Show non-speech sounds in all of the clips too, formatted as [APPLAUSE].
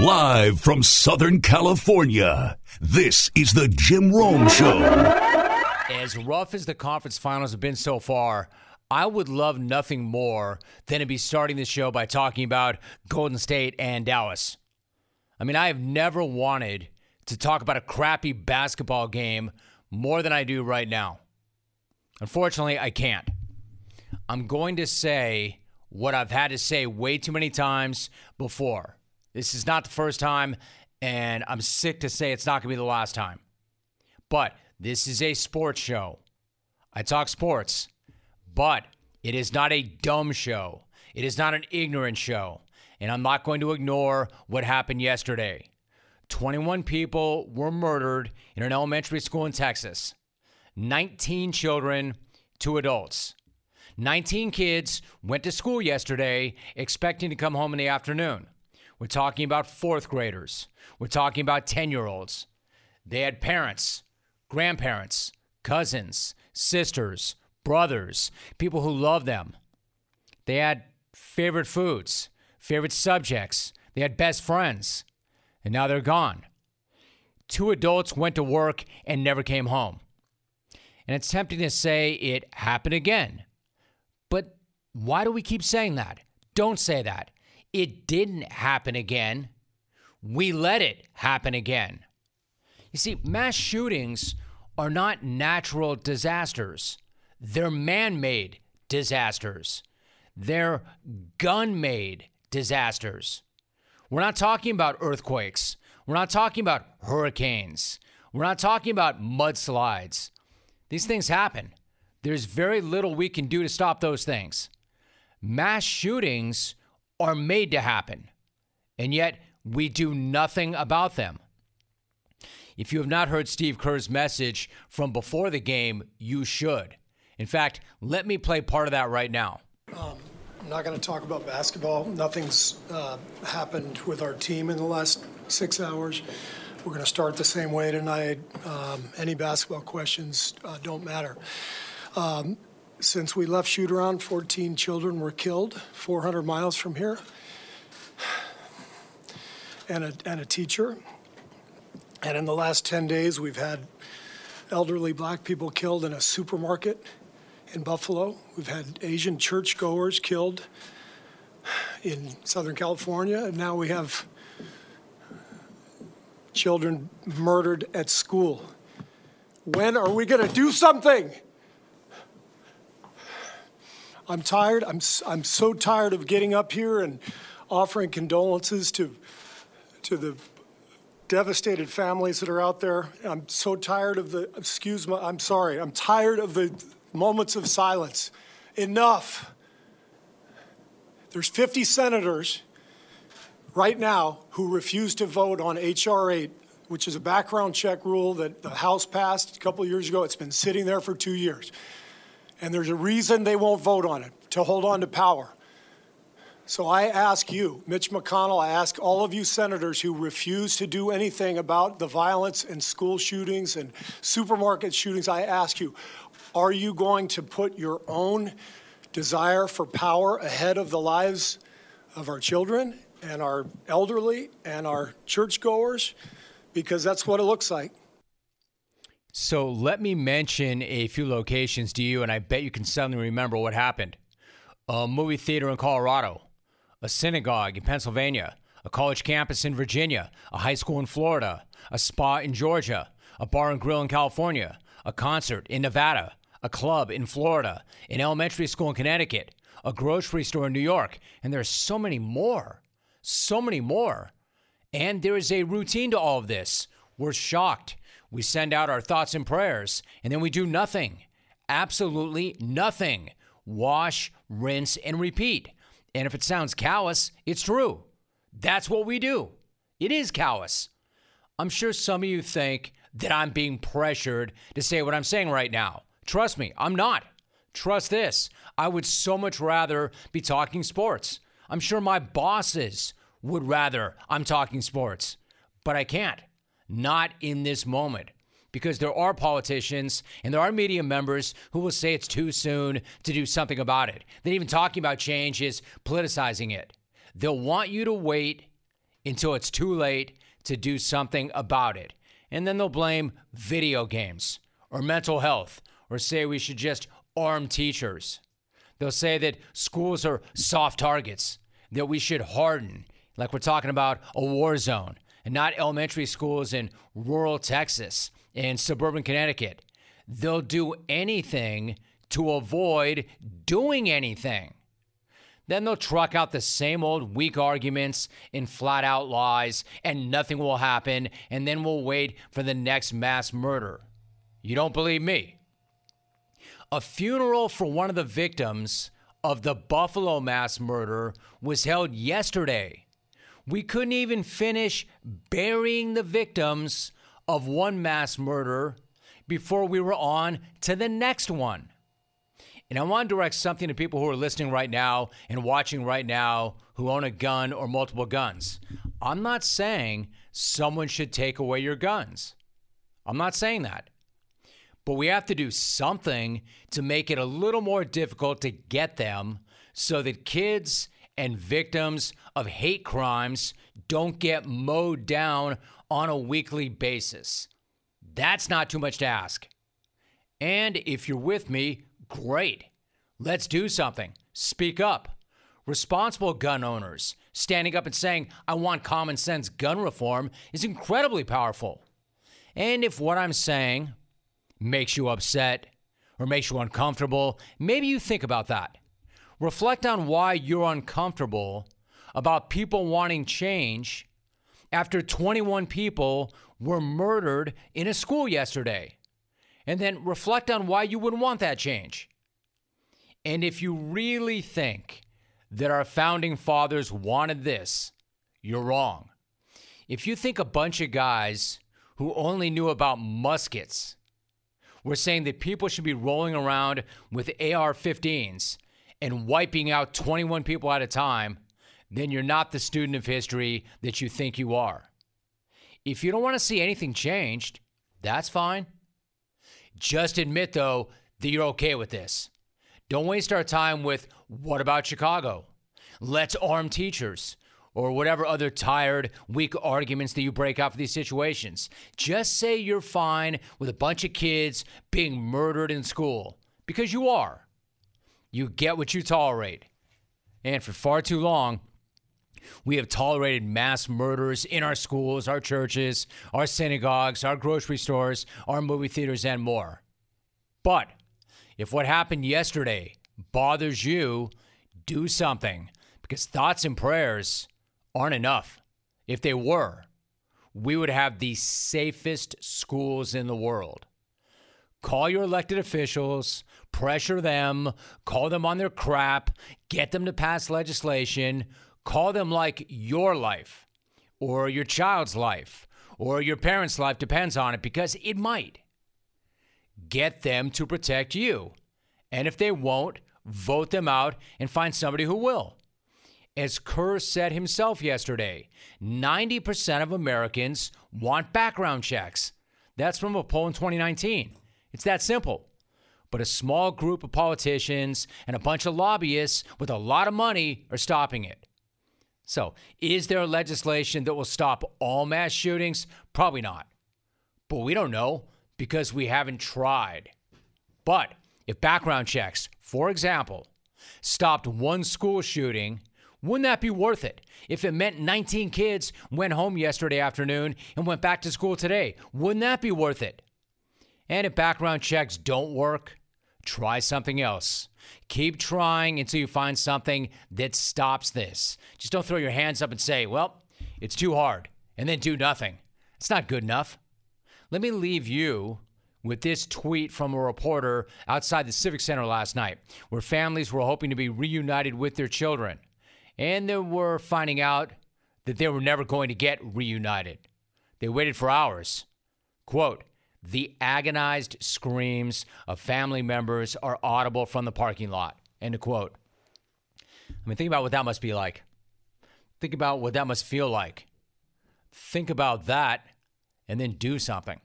Live from Southern California, this is the Jim Rome Show. As rough as the conference finals have been so far, I would love nothing more than to be starting the show by talking about Golden State and Dallas. I mean, I have never wanted to talk about a crappy basketball game more than I do right now. Unfortunately, I can't. I'm going to say what I've had to say way too many times before. This is not the first time, and I'm sick to say it's not going to be the last time. But this is a sports show. I talk sports, but it is not a dumb show. It is not an ignorant show. And I'm not going to ignore what happened yesterday. 21 people were murdered in an elementary school in Texas. 19 children, two adults. 19 kids went to school yesterday expecting to come home in the afternoon. We're talking about fourth graders. We're talking about 10 year olds. They had parents, grandparents, cousins, sisters, brothers, people who loved them. They had favorite foods, favorite subjects. They had best friends. And now they're gone. Two adults went to work and never came home. And it's tempting to say it happened again. But why do we keep saying that? Don't say that. It didn't happen again. We let it happen again. You see, mass shootings are not natural disasters, they're man made disasters, they're gun made disasters. We're not talking about earthquakes, we're not talking about hurricanes, we're not talking about mudslides. These things happen. There's very little we can do to stop those things. Mass shootings are made to happen, and yet we do nothing about them. If you have not heard Steve Kerr's message from before the game, you should. In fact, let me play part of that right now. Um, I'm not going to talk about basketball. Nothing's uh, happened with our team in the last six hours. We're going to start the same way tonight. Um, any basketball questions uh, don't matter. Um, since we left shoot around, 14 children were killed 400 miles from here, and a, and a teacher. And in the last 10 days, we've had elderly black people killed in a supermarket in Buffalo. We've had Asian churchgoers killed in Southern California. And now we have children murdered at school. When are we going to do something? I'm tired. I'm, I'm so tired of getting up here and offering condolences to, to the devastated families that are out there. I'm so tired of the, excuse me, I'm sorry, I'm tired of the moments of silence. Enough. There's 50 senators right now who refuse to vote on H.R. 8, which is a background check rule that the House passed a couple years ago. It's been sitting there for two years. And there's a reason they won't vote on it to hold on to power. So I ask you, Mitch McConnell, I ask all of you senators who refuse to do anything about the violence and school shootings and supermarket shootings, I ask you, are you going to put your own desire for power ahead of the lives of our children and our elderly and our churchgoers? Because that's what it looks like. So let me mention a few locations to you, and I bet you can suddenly remember what happened. A movie theater in Colorado, a synagogue in Pennsylvania, a college campus in Virginia, a high school in Florida, a spa in Georgia, a bar and grill in California, a concert in Nevada, a club in Florida, an elementary school in Connecticut, a grocery store in New York, and there are so many more. So many more. And there is a routine to all of this. We're shocked. We send out our thoughts and prayers, and then we do nothing. Absolutely nothing. Wash, rinse, and repeat. And if it sounds callous, it's true. That's what we do. It is callous. I'm sure some of you think that I'm being pressured to say what I'm saying right now. Trust me, I'm not. Trust this. I would so much rather be talking sports. I'm sure my bosses would rather I'm talking sports, but I can't. Not in this moment. Because there are politicians and there are media members who will say it's too soon to do something about it. Then even talking about change is politicizing it. They'll want you to wait until it's too late to do something about it. And then they'll blame video games or mental health or say we should just arm teachers. They'll say that schools are soft targets, that we should harden, like we're talking about a war zone, and not elementary schools in rural Texas and suburban Connecticut. They'll do anything to avoid doing anything. Then they'll truck out the same old weak arguments and flat out lies, and nothing will happen, and then we'll wait for the next mass murder. You don't believe me? A funeral for one of the victims of the Buffalo mass murder was held yesterday. We couldn't even finish burying the victims of one mass murder before we were on to the next one. And I want to direct something to people who are listening right now and watching right now who own a gun or multiple guns. I'm not saying someone should take away your guns. I'm not saying that. But we have to do something to make it a little more difficult to get them so that kids and victims of hate crimes don't get mowed down on a weekly basis. That's not too much to ask. And if you're with me, great. Let's do something. Speak up. Responsible gun owners standing up and saying, I want common sense gun reform is incredibly powerful. And if what I'm saying makes you upset or makes you uncomfortable, maybe you think about that. Reflect on why you're uncomfortable about people wanting change after 21 people were murdered in a school yesterday. And then reflect on why you wouldn't want that change. And if you really think that our founding fathers wanted this, you're wrong. If you think a bunch of guys who only knew about muskets were saying that people should be rolling around with AR 15s and wiping out 21 people at a time, then you're not the student of history that you think you are. If you don't want to see anything changed, that's fine. Just admit, though, that you're okay with this. Don't waste our time with, what about Chicago? Let's arm teachers or whatever other tired, weak arguments that you break out for these situations. Just say you're fine with a bunch of kids being murdered in school because you are. You get what you tolerate. And for far too long, we have tolerated mass murders in our schools, our churches, our synagogues, our grocery stores, our movie theaters, and more. But if what happened yesterday bothers you, do something because thoughts and prayers aren't enough. If they were, we would have the safest schools in the world. Call your elected officials, pressure them, call them on their crap, get them to pass legislation, call them like your life or your child's life or your parents' life depends on it because it might. Get them to protect you. And if they won't, vote them out and find somebody who will. As Kerr said himself yesterday, 90% of Americans want background checks. That's from a poll in 2019. It's that simple. But a small group of politicians and a bunch of lobbyists with a lot of money are stopping it. So, is there legislation that will stop all mass shootings? Probably not. But we don't know because we haven't tried. But if background checks, for example, stopped one school shooting, wouldn't that be worth it? If it meant 19 kids went home yesterday afternoon and went back to school today, wouldn't that be worth it? And if background checks don't work, try something else. Keep trying until you find something that stops this. Just don't throw your hands up and say, well, it's too hard, and then do nothing. It's not good enough. Let me leave you with this tweet from a reporter outside the Civic Center last night, where families were hoping to be reunited with their children. And they were finding out that they were never going to get reunited. They waited for hours. Quote, the agonized screams of family members are audible from the parking lot. End of quote. I mean, think about what that must be like. Think about what that must feel like. Think about that and then do something.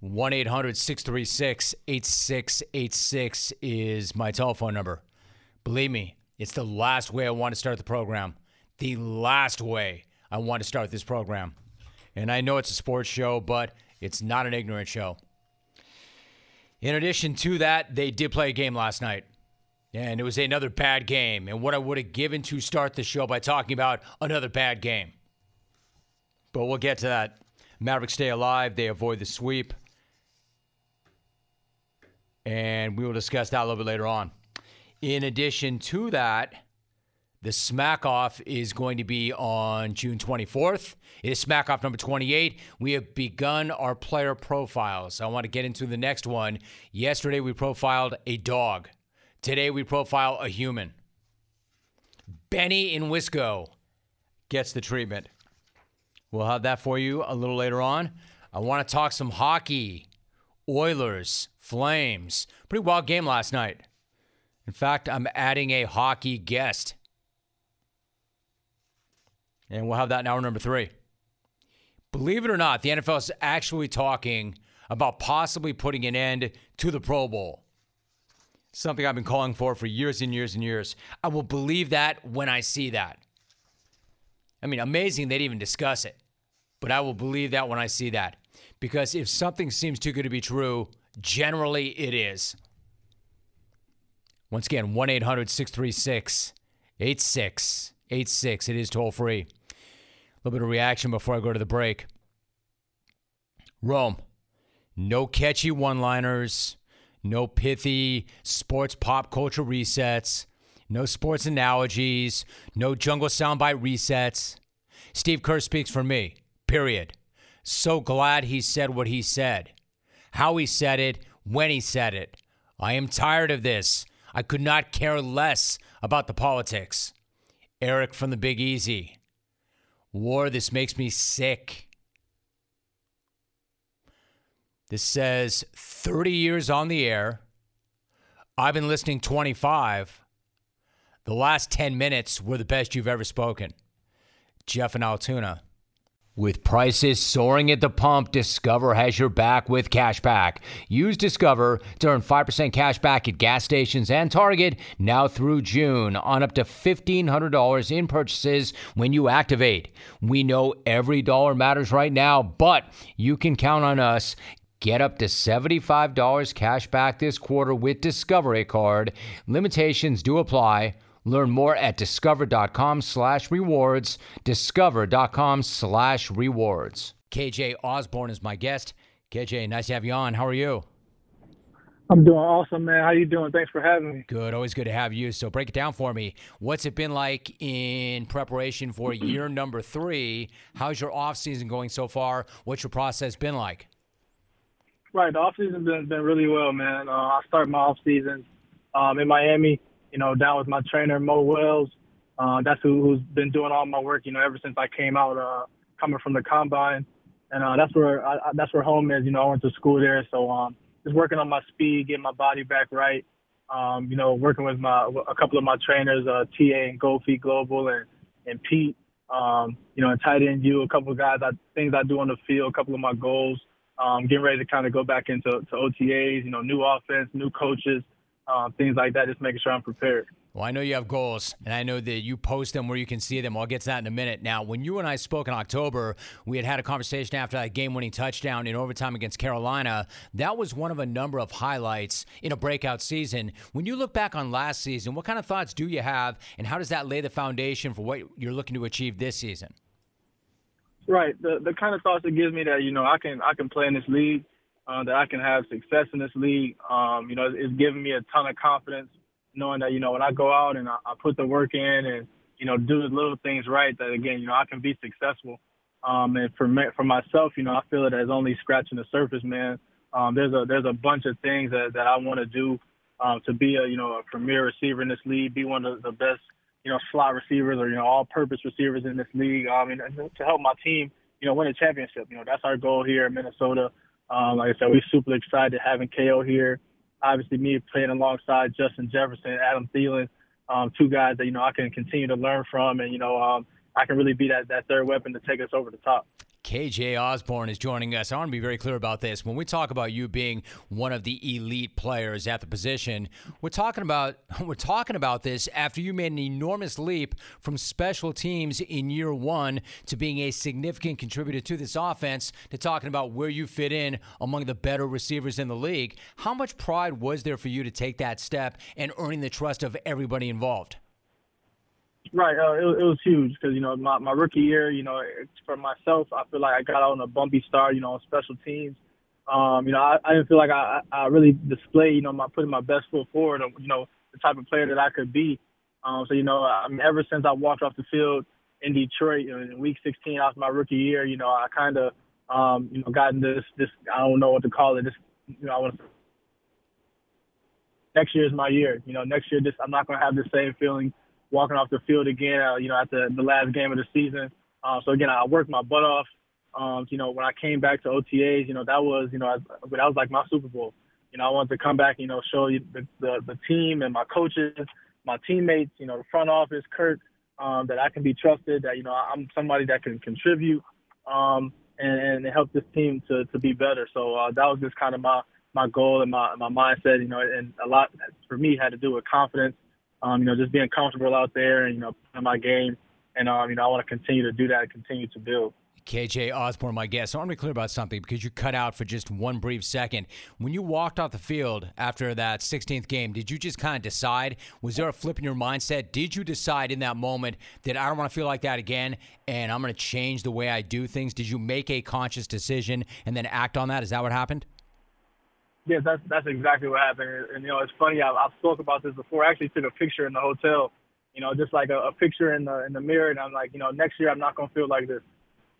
1 800 636 8686 is my telephone number. Believe me, it's the last way I want to start the program. the last way I want to start this program. And I know it's a sports show, but it's not an ignorant show. In addition to that, they did play a game last night. And it was another bad game. And what I would have given to start the show by talking about another bad game. But we'll get to that. Mavericks stay alive. They avoid the sweep. And we will discuss that a little bit later on. In addition to that, the Smack Off is going to be on June 24th. It is Smack Off number 28. We have begun our player profiles. I want to get into the next one. Yesterday, we profiled a dog. Today, we profile a human. Benny in Wisco gets the treatment. We'll have that for you a little later on. I want to talk some hockey. Oilers, Flames. Pretty wild game last night. In fact, I'm adding a hockey guest. And we'll have that in hour number three. Believe it or not, the NFL is actually talking about possibly putting an end to the Pro Bowl. Something I've been calling for for years and years and years. I will believe that when I see that. I mean, amazing they'd even discuss it, but I will believe that when I see that. Because if something seems too good to be true, generally it is. Once again, 1 800 636 8686. It is toll free. Little bit of reaction before I go to the break. Rome, no catchy one liners, no pithy sports pop culture resets, no sports analogies, no jungle soundbite resets. Steve Kerr speaks for me, period. So glad he said what he said, how he said it, when he said it. I am tired of this. I could not care less about the politics. Eric from the Big Easy. War, this makes me sick. This says 30 years on the air. I've been listening 25. The last 10 minutes were the best you've ever spoken. Jeff and Altoona. With prices soaring at the pump, Discover has your back with cashback. Use Discover to earn 5% cash back at gas stations and Target now through June on up to $1,500 in purchases when you activate. We know every dollar matters right now, but you can count on us. Get up to $75 cash back this quarter with Discovery Card. Limitations do apply. Learn more at discover.com slash rewards. Discover.com slash rewards. KJ Osborn is my guest. KJ, nice to have you on. How are you? I'm doing awesome, man. How you doing? Thanks for having me. Good. Always good to have you. So break it down for me. What's it been like in preparation for [CLEARS THROAT] year number three? How's your off season going so far? What's your process been like? Right. The off season's been been really well, man. Uh, I start my off season um, in Miami you know, down with my trainer Mo Wells. Uh, that's who, who's been doing all my work, you know, ever since I came out, uh, coming from the combine, and uh, that's where I, that's where home is. You know, I went to school there, so um, just working on my speed, getting my body back right. Um, you know, working with my a couple of my trainers, uh, TA and Goldfeet Global, and and Pete. Um, you know, and tight end you, a couple of guys, I, things I do on the field, a couple of my goals. Um, getting ready to kind of go back into to OTAs, you know, new offense, new coaches um, things like that, just making sure I'm prepared. Well, I know you have goals, and I know that you post them where you can see them. I'll get to that in a minute. Now, when you and I spoke in October, we had had a conversation after that game winning touchdown in overtime against Carolina. That was one of a number of highlights in a breakout season. When you look back on last season, what kind of thoughts do you have, and how does that lay the foundation for what you're looking to achieve this season? Right. The the kind of thoughts it gives me that, you know, I can I can play in this league uh, that I can have success in this league. Um, you know, it's giving me a ton of confidence knowing that, you know, when I go out and I, I put the work in and, you know, do the little things right, that again, you know, I can be successful. Um, and for me, for myself, you know, I feel it as only scratching the surface, man. Um, there's a there's a bunch of things that, that I want to do um, to be a you know a premier receiver in this league, be one of the best you know slot receivers or you know all-purpose receivers in this league. I mean, to help my team, you know, win a championship. You know, that's our goal here in Minnesota. Um, like I said, we're super excited to having KO here. Obviously, me playing alongside Justin Jefferson, Adam Thielen, um, two guys that you know I can continue to learn from, and you know um, I can really be that that third weapon to take us over the top. KJ Osborn is joining us. I want to be very clear about this. When we talk about you being one of the elite players at the position, we're talking about [LAUGHS] we're talking about this after you made an enormous leap from special teams in year 1 to being a significant contributor to this offense to talking about where you fit in among the better receivers in the league. How much pride was there for you to take that step and earning the trust of everybody involved? Right, uh, it, it was huge because you know my, my rookie year, you know, for myself, I feel like I got out on a bumpy start, you know, on special teams. Um, you know, I, I didn't feel like I, I really displayed, you know, my putting my best foot forward, you know, the type of player that I could be. Um, so you know, I mean, ever since I walked off the field in Detroit you know, in Week 16 after my rookie year, you know, I kind of, um, you know, got into this, this, I don't know what to call it, this, you know, I want to next year is my year. You know, next year, this I'm not going to have the same feeling walking off the field again, uh, you know, at the, the last game of the season. Uh, so again, I worked my butt off. Um, you know, when I came back to OTAs, you know, that was, you know, I, that was like my Super Bowl. You know, I wanted to come back, you know, show you the, the, the team and my coaches, my teammates, you know, the front office, Kurt, um, that I can be trusted, that, you know, I'm somebody that can contribute, um, and, and help this team to, to be better. So, uh, that was just kind of my, my goal and my, my mindset, you know, and a lot for me had to do with confidence um, you know, just being comfortable out there and, you know, playing my game. And, um, you know, I want to continue to do that and continue to build. KJ Osborn, my guest. I want to be clear about something because you cut out for just one brief second. When you walked off the field after that 16th game, did you just kind of decide? Was there a flip in your mindset? Did you decide in that moment that I don't want to feel like that again and I'm going to change the way I do things? Did you make a conscious decision and then act on that? Is that what happened? Yes, that's that's exactly what happened. And, you know, it's funny. I've, I've spoke about this before. I actually took a picture in the hotel. You know, just like a, a picture in the in the mirror, and I'm like, you know, next year I'm not gonna feel like this.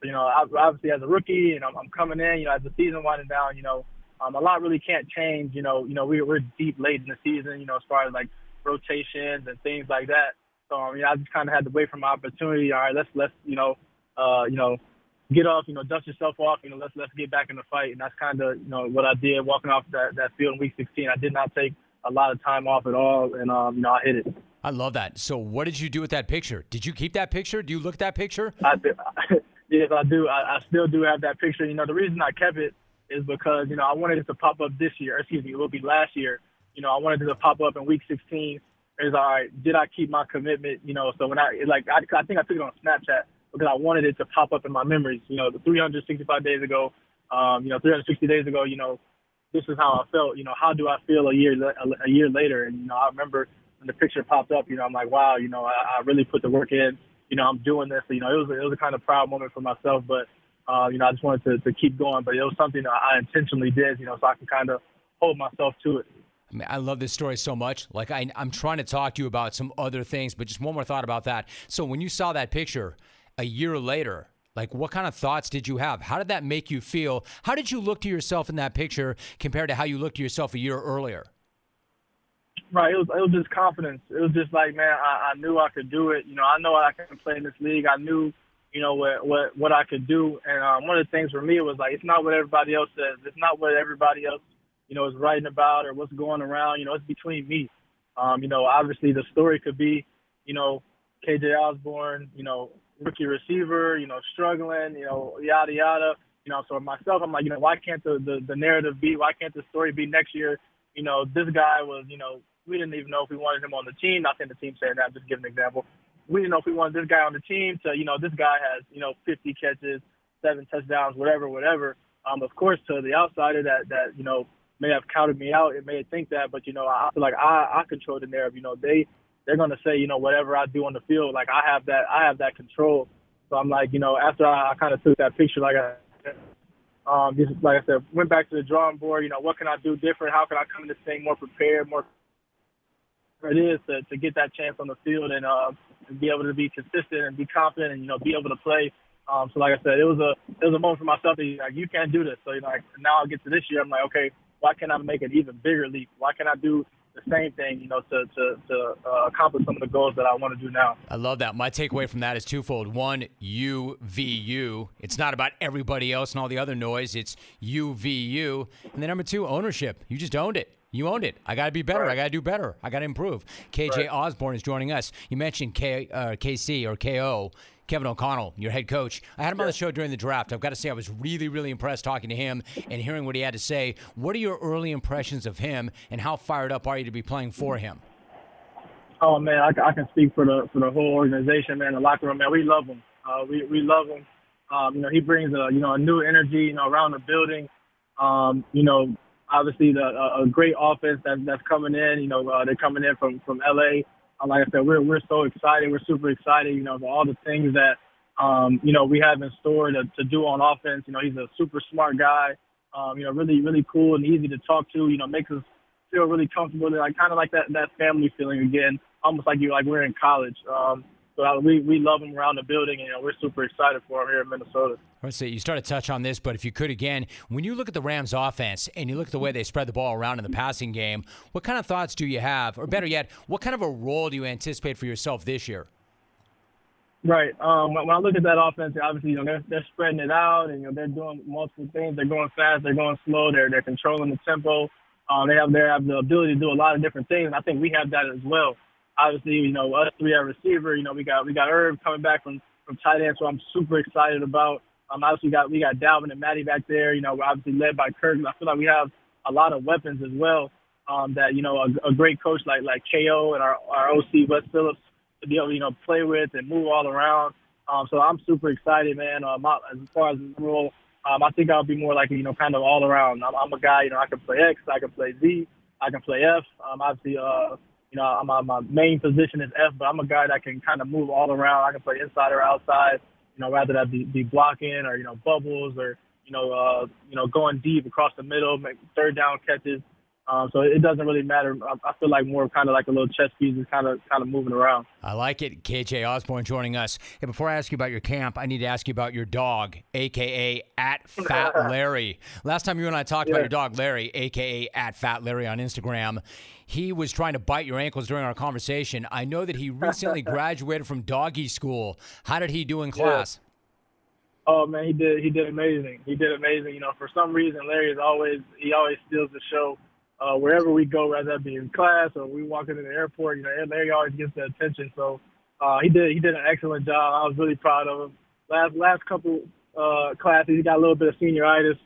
You know, obviously as a rookie, and I'm, I'm coming in. You know, as the season winding down, you know, um, a lot really can't change. You know, you know, we, we're deep late in the season. You know, as far as like rotations and things like that. So I mean, I just kind of had to wait for my opportunity. All right, let's let's you know, uh, you know, get off, you know, dust yourself off, you know, let's let's get back in the fight. And that's kind of, you know, what I did walking off that, that field in week 16. I did not take a lot of time off at all, and um, you know, I hit it. I love that. So, what did you do with that picture? Did you keep that picture? Do you look at that picture? I do. [LAUGHS] yes, I do. I, I still do have that picture. You know, the reason I kept it is because you know I wanted it to pop up this year. Excuse me, it will be last year. You know, I wanted it to pop up in week 16. Is all right. Did I keep my commitment? You know, so when I like, I, I think I took it on Snapchat because I wanted it to pop up in my memories. You know, the 365 days ago, um, you know, 360 days ago, you know, this is how I felt. You know, how do I feel a year a year later? And you know, I remember when the picture popped up. You know, I'm like, wow, you know, I, I really put the work in. You know, I'm doing this. You know, it was it was a kind of proud moment for myself, but uh, you know, I just wanted to, to keep going. But it was something that I intentionally did. You know, so I can kind of hold myself to it. I, I love this story so much. Like I, I'm trying to talk to you about some other things, but just one more thought about that. So when you saw that picture, a year later, like what kind of thoughts did you have? How did that make you feel? How did you look to yourself in that picture compared to how you looked to yourself a year earlier? Right, it was it was just confidence. It was just like, man, I, I knew I could do it. You know, I know I can play in this league. I knew, you know, what what what I could do. And um, one of the things for me was like, it's not what everybody else says. It's not what everybody else, you know, is writing about or what's going around. You know, it's between me. Um, you know, obviously the story could be, you know, KJ Osborn, you know, rookie receiver, you know, struggling, you know, yada yada. You know, so myself, I'm like, you know, why can't the, the the narrative be? Why can't the story be next year? You know, this guy was, you know, we didn't even know if we wanted him on the team. Not saying the team saying that, just give an example. We didn't know if we wanted this guy on the team. To you know, this guy has, you know, 50 catches, seven touchdowns, whatever, whatever. Um, of course, to the outsider that that you know may have counted me out, it may think that, but you know, I feel like I I control the narrative. You know, they they're going to say, you know, whatever I do on the field, like I have that, I have that control. So I'm like, you know, after I, I kind of took that picture, like I, um, just like I said, went back to the drawing board. You know, what can I do different? How can I come in this thing more prepared, more it is to, to get that chance on the field and, uh, and be able to be consistent and be confident and you know be able to play. Um, so like I said, it was a it was a moment for myself that like you can't do this. So you know, like, now I get to this year, I'm like, okay, why can't I make an even bigger leap? Why can't I do the same thing, you know, to to, to uh, accomplish some of the goals that I want to do now. I love that. My takeaway from that is twofold. One, you v you. It's not about everybody else and all the other noise. It's you v you. And then number two, ownership. You just owned it. You owned it. I got to be better. Right. I got to do better. I got to improve. KJ right. Osborn is joining us. You mentioned K, uh, KC or KO. Kevin O'Connell, your head coach. I had him on the show during the draft. I've got to say, I was really, really impressed talking to him and hearing what he had to say. What are your early impressions of him, and how fired up are you to be playing for him? Oh man, I, I can speak for the for the whole organization, man. The locker room, man, we love him. Uh, we we love him. Um, you know, he brings a you know a new energy, you know, around the building. Um, you know, obviously the a, a great offense that, that's coming in. You know, uh, they're coming in from from LA. Uh, like I said, we're we're so excited. We're super excited. You know, all the things that um, you know we have in store to, to do on offense. You know, he's a super smart guy. Um, you know, really really cool and easy to talk to. You know, makes us feel really comfortable. Like kind of like that that family feeling again, almost like you like we're in college. Um, so uh, we we love him around the building, and you know, we're super excited for him here in Minnesota. To say you started to touch on this, but if you could again, when you look at the Rams' offense and you look at the way they spread the ball around in the passing game, what kind of thoughts do you have, or better yet, what kind of a role do you anticipate for yourself this year? Right. Um, when I look at that offense, obviously, you know, they're, they're spreading it out, and you know, they're doing multiple things. They're going fast, they're going slow, they're they're controlling the tempo. Um, they have they have the ability to do a lot of different things. And I think we have that as well obviously, you know, us three at receiver, you know, we got we got Irv coming back from from tight end, so I'm super excited about. Um, obviously, got we got Dalvin and Maddie back there. You know, we're obviously led by Kirk. I feel like we have a lot of weapons as well. Um, that you know, a, a great coach like like Ko and our our OC Wes Phillips to be able you know play with and move all around. Um, so I'm super excited, man. Um, as far as the role, um, I think I'll be more like you know kind of all around. I'm, I'm a guy, you know, I can play X, I can play Z, I can play F. Um, obviously, uh, you know, my, my main position is F, but I'm a guy that can kind of move all around. I can play inside or outside, you know, rather that be, be blocking or, you know, bubbles or, you know, uh, you know, going deep across the middle, make third down catches. Um, so it doesn't really matter. I feel like more kind of like a little chess piece, is kind of kind of moving around. I like it. KJ Osborn joining us. Hey, before I ask you about your camp, I need to ask you about your dog, aka at [LAUGHS] Fat Larry. Last time you and I talked yeah. about your dog, Larry, aka at Fat Larry on Instagram, he was trying to bite your ankles during our conversation. I know that he [LAUGHS] recently graduated from doggy school. How did he do in class? Yeah. Oh man, he did. He did amazing. He did amazing. You know, for some reason, Larry is always he always steals the show uh, wherever we go, whether that be in class or we walk into the airport, you know, Larry always gets the attention. So uh, he did he did an excellent job. I was really proud of him. Last last couple uh, classes, he got a little bit of senioritis.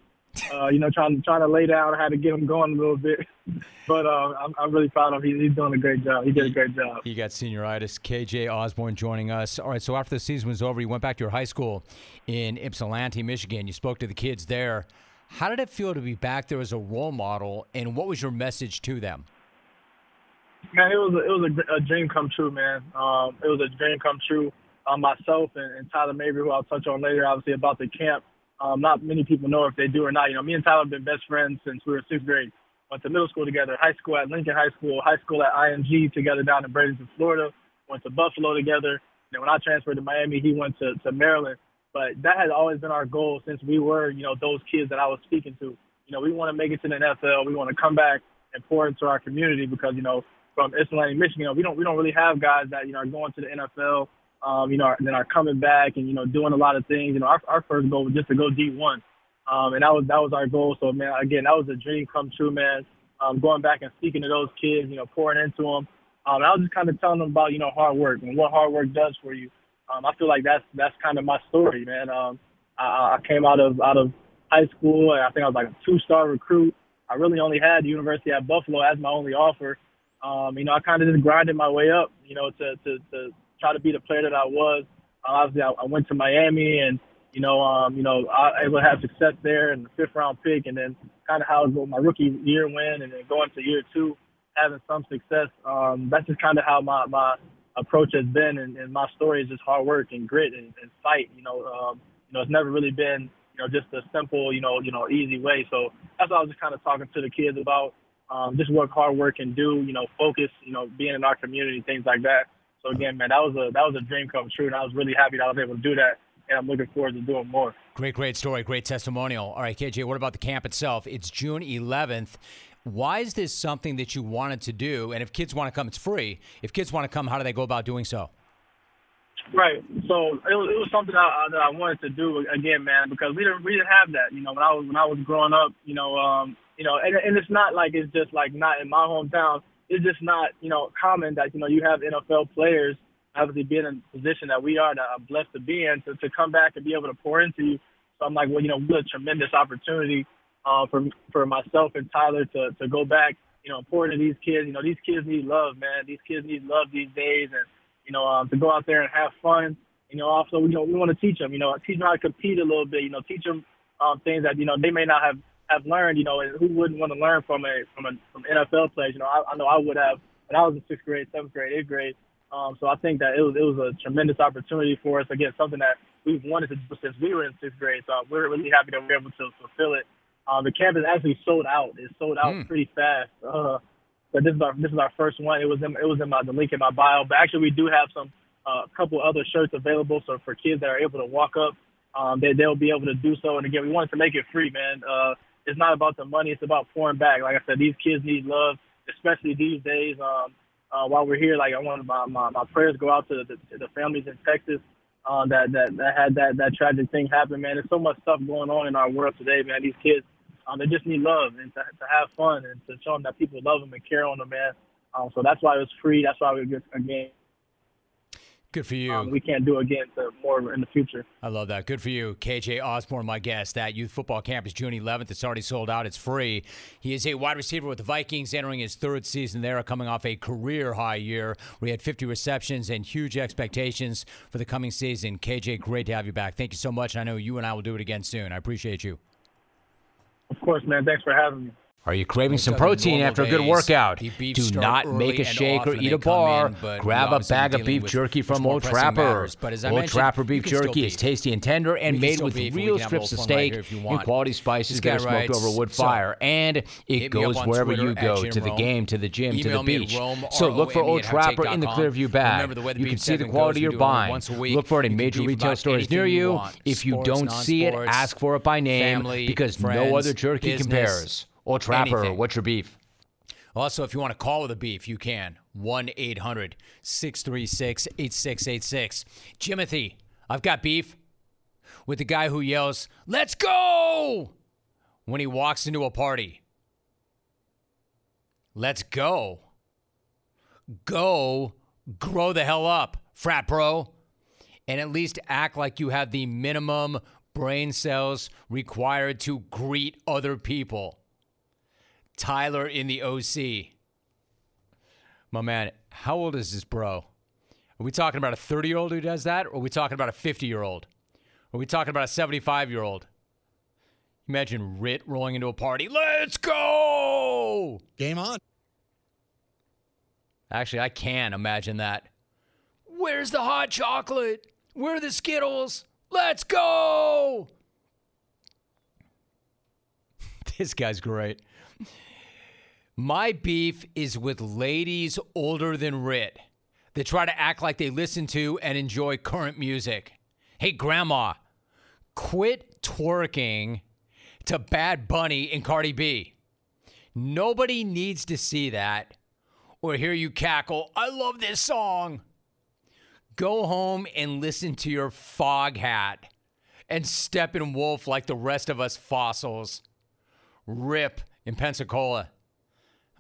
Uh, you know, trying trying to lay down, had to get him going a little bit. [LAUGHS] but uh, I'm, I'm really proud of him. He, he's doing a great job. He did a great job. He got senioritis. KJ Osborn joining us. All right, so after the season was over, you went back to your high school in Ypsilanti, Michigan. You spoke to the kids there. How did it feel to be back there as a role model, and what was your message to them? Man, it was a, it was a, a dream come true, man. Um, it was a dream come true. Um, myself and, and Tyler Mabry, who I'll touch on later, obviously about the camp. Um, not many people know if they do or not. You know, me and Tyler have been best friends since we were sixth grade. Went to middle school together, high school at Lincoln High School, high school at IMG together down in Bradenton, Florida. Went to Buffalo together. Then when I transferred to Miami, he went to, to Maryland. But that has always been our goal since we were, you know, those kids that I was speaking to. You know, we want to make it to the NFL. We want to come back and pour into our community because, you know, from Ypsilanti, Michigan, you know, we don't we don't really have guys that you know are going to the NFL, um, you know, are, then are coming back and you know doing a lot of things. You know, our our first goal was just to go D1, um, and that was that was our goal. So man, again, that was a dream come true, man. Um, going back and speaking to those kids, you know, pouring into them. Um, and I was just kind of telling them about you know hard work and what hard work does for you um, I feel like that's that's kind of my story, man. Um, I, I came out of out of high school, and I think I was like a two-star recruit. I really only had the University at Buffalo as my only offer. Um, you know, I kind of just grinded my way up, you know, to to, to try to be the player that I was. Uh, obviously, I, I went to Miami, and you know, um, you know, I able to have success there in the fifth round pick, and then kind of how my rookie year went, and then going to year two, having some success. Um, that's just kind of how my my approach has been, and, and my story is just hard work and grit and, and fight. You know, um, you know, it's never really been you know just a simple you know you know easy way. So that's what I was just kind of talking to the kids about. Um, just what hard work can do. You know, focus. You know, being in our community, things like that. So again, man, that was a that was a dream come true, and I was really happy that I was able to do that. And I'm looking forward to doing more. Great, great story, great testimonial. All right, KJ, what about the camp itself? It's June 11th. Why is this something that you wanted to do? And if kids want to come, it's free. If kids want to come, how do they go about doing so? Right. So it was, it was something I, that I wanted to do again, man, because we didn't we didn't have that. You know, when I was when I was growing up, you know, um, you know, and, and it's not like it's just like not in my hometown. It's just not you know common that you know you have NFL players obviously being in the position that we are, that I'm blessed to be in, to, to come back and be able to pour into you. So I'm like, well, you know, what a tremendous opportunity uh, for for myself and Tyler to to go back, you know, pour into these kids. You know, these kids need love, man. These kids need love these days, and you know, um, to go out there and have fun. You know, also, you know, we want to teach them. You know, teach them how to compete a little bit. You know, teach them um, things that you know they may not have have learned. You know, and who wouldn't want to learn from a from a from NFL players? You know, I, I know I would have when I was in sixth grade, seventh grade, eighth grade. Um, so I think that it was it was a tremendous opportunity for us. Again, something that we've wanted to do since we were in sixth grade. So we're really happy that we we're able to fulfill it. Um, the camp is actually sold out. It sold out mm. pretty fast. Uh, but this is our this is our first one. It was in it was in my the link in my bio. But actually, we do have some a uh, couple other shirts available. So for kids that are able to walk up, um, they they'll be able to do so. And again, we wanted to make it free, man. Uh, it's not about the money. It's about pouring back. Like I said, these kids need love, especially these days. Um, uh, while we're here, like I want my, my, my prayers go out to the, to the families in Texas uh, that, that that had that that tragic thing happen. Man, there's so much stuff going on in our world today, man. These kids, um, they just need love and to, to have fun and to show them that people love them and care on them, man. Um, so that's why it was free. That's why we get again Good for you. Um, we can't do again to more in the future. I love that. Good for you. KJ Osborn, my guest. That youth football camp is June 11th. It's already sold out. It's free. He is a wide receiver with the Vikings, entering his third season there, coming off a career high year where he had 50 receptions and huge expectations for the coming season. KJ, great to have you back. Thank you so much. I know you and I will do it again soon. I appreciate you. Of course, man. Thanks for having me. Are you craving some protein after a good workout? Do not make a shake or eat a bar. In, Grab a bag of beef jerky from Old Trapper. Old Trapper beef jerky is tasty and tender and made with real strips of steak and quality spices that are smoked over wood fire. And it goes wherever you go to the game, to the gym, to the beach. So look for Old Trapper in the Clearview bag. You can see the quality you're buying. Look for it in major retail stores near you. If you don't see it, ask for it by name because no other jerky compares. Or Trapper, anything. what's your beef? Also, if you want to call with a beef, you can. 1 800 636 8686. Jimothy, I've got beef with the guy who yells, Let's go! when he walks into a party. Let's go. Go, grow the hell up, frat bro, and at least act like you have the minimum brain cells required to greet other people. Tyler in the OC. My man, how old is this bro? Are we talking about a 30 year old who does that? Or are we talking about a 50 year old? Are we talking about a 75 year old? Imagine Rit rolling into a party. Let's go! Game on. Actually, I can imagine that. Where's the hot chocolate? Where are the Skittles? Let's go! [LAUGHS] this guy's great. My beef is with ladies older than Rit that try to act like they listen to and enjoy current music. Hey, Grandma, quit twerking to Bad Bunny and Cardi B. Nobody needs to see that or hear you cackle, I love this song. Go home and listen to your Foghat and Steppenwolf like the rest of us fossils. Rip in Pensacola.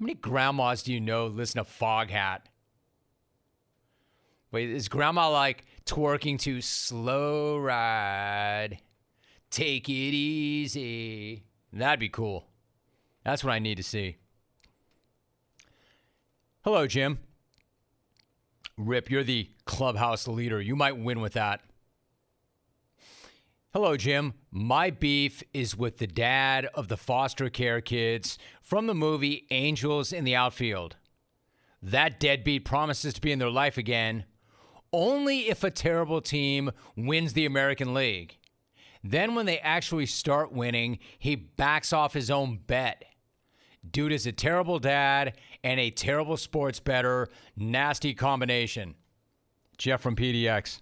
Many grandmas do you know listen to Foghat? Wait, is grandma like twerking to slow ride? Take it easy. That'd be cool. That's what I need to see. Hello, Jim. Rip, you're the clubhouse leader. You might win with that. Hello, Jim. My beef is with the dad of the foster care kids from the movie Angels in the Outfield. That deadbeat promises to be in their life again only if a terrible team wins the American League. Then, when they actually start winning, he backs off his own bet. Dude is a terrible dad and a terrible sports bettor. Nasty combination. Jeff from PDX.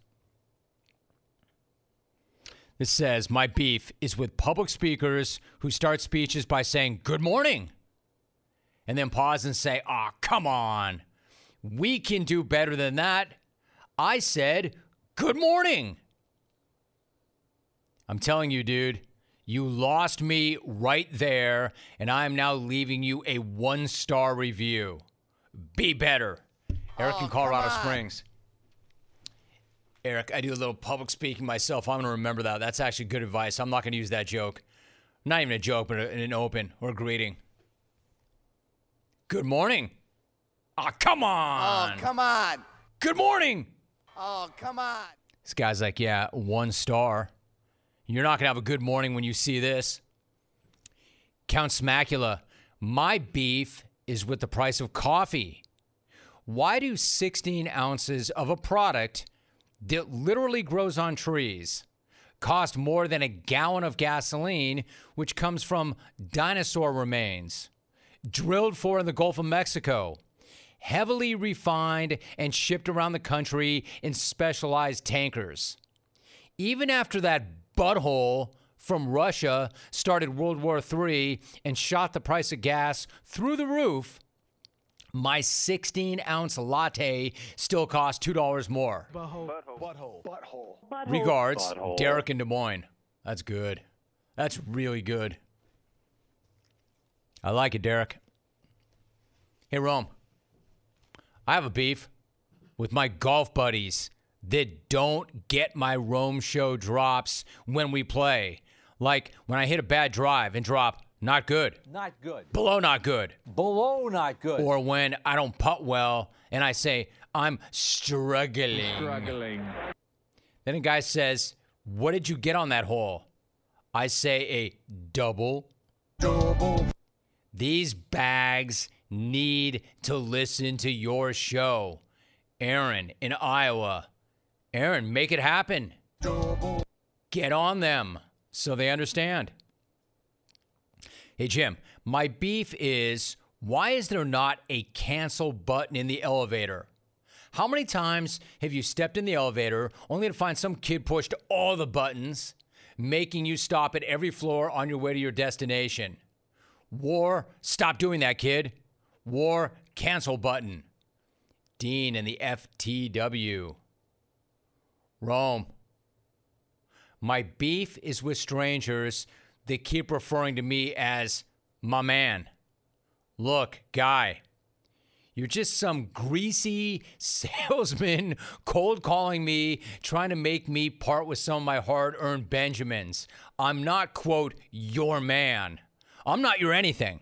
This says, My beef is with public speakers who start speeches by saying, Good morning, and then pause and say, Aw, oh, come on. We can do better than that. I said, Good morning. I'm telling you, dude, you lost me right there, and I am now leaving you a one star review. Be better. Eric oh, in Colorado Springs. Eric, I do a little public speaking myself. I'm going to remember that. That's actually good advice. I'm not going to use that joke. Not even a joke, but in an open or greeting. Good morning. Ah, oh, come on. Oh, come on. Good morning. Oh, come on. This guy's like, yeah, one star. You're not going to have a good morning when you see this. Count Smacula, my beef is with the price of coffee. Why do 16 ounces of a product that literally grows on trees cost more than a gallon of gasoline, which comes from dinosaur remains, drilled for in the Gulf of Mexico, heavily refined and shipped around the country in specialized tankers? Even after that butthole from Russia started World War III and shot the price of gas through the roof, my 16 ounce latte still costs $2 more. Butthole. Butthole. Butthole. Butthole. Regards, Butthole. Derek in Des Moines. That's good. That's really good. I like it, Derek. Hey, Rome. I have a beef with my golf buddies that don't get my Rome show drops when we play. Like when I hit a bad drive and drop not good. Not good. Below not good. Below not good. Or when I don't putt well and I say, I'm struggling. Struggling. Then a guy says, What did you get on that hole? I say a double. Double. These bags need to listen to your show. Aaron in Iowa. Aaron, make it happen. Double. Get on them so they understand. Hey, Jim, my beef is why is there not a cancel button in the elevator? How many times have you stepped in the elevator only to find some kid pushed all the buttons, making you stop at every floor on your way to your destination? War, stop doing that, kid. War, cancel button. Dean and the FTW. Rome. My beef is with strangers they keep referring to me as my man. Look, guy, you're just some greasy [LAUGHS] salesman cold calling me, trying to make me part with some of my hard earned Benjamins. I'm not, quote, your man. I'm not your anything.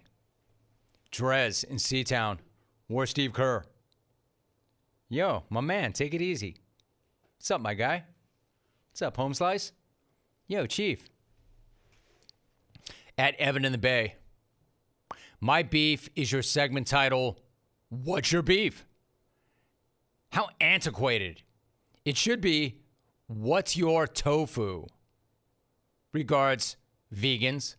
Drez in Seatown, War Steve Kerr. Yo, my man, take it easy. What's up, my guy? What's up, Home Slice? Yo, Chief at Evan in the Bay. My beef is your segment title, What's Your Beef? How antiquated. It should be, What's Your Tofu? Regards, vegans.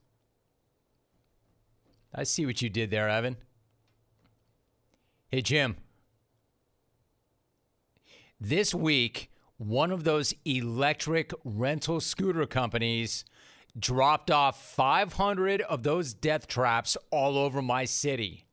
I see what you did there, Evan. Hey, Jim. This week, one of those electric rental scooter companies dropped off 500 of those death traps all over my city.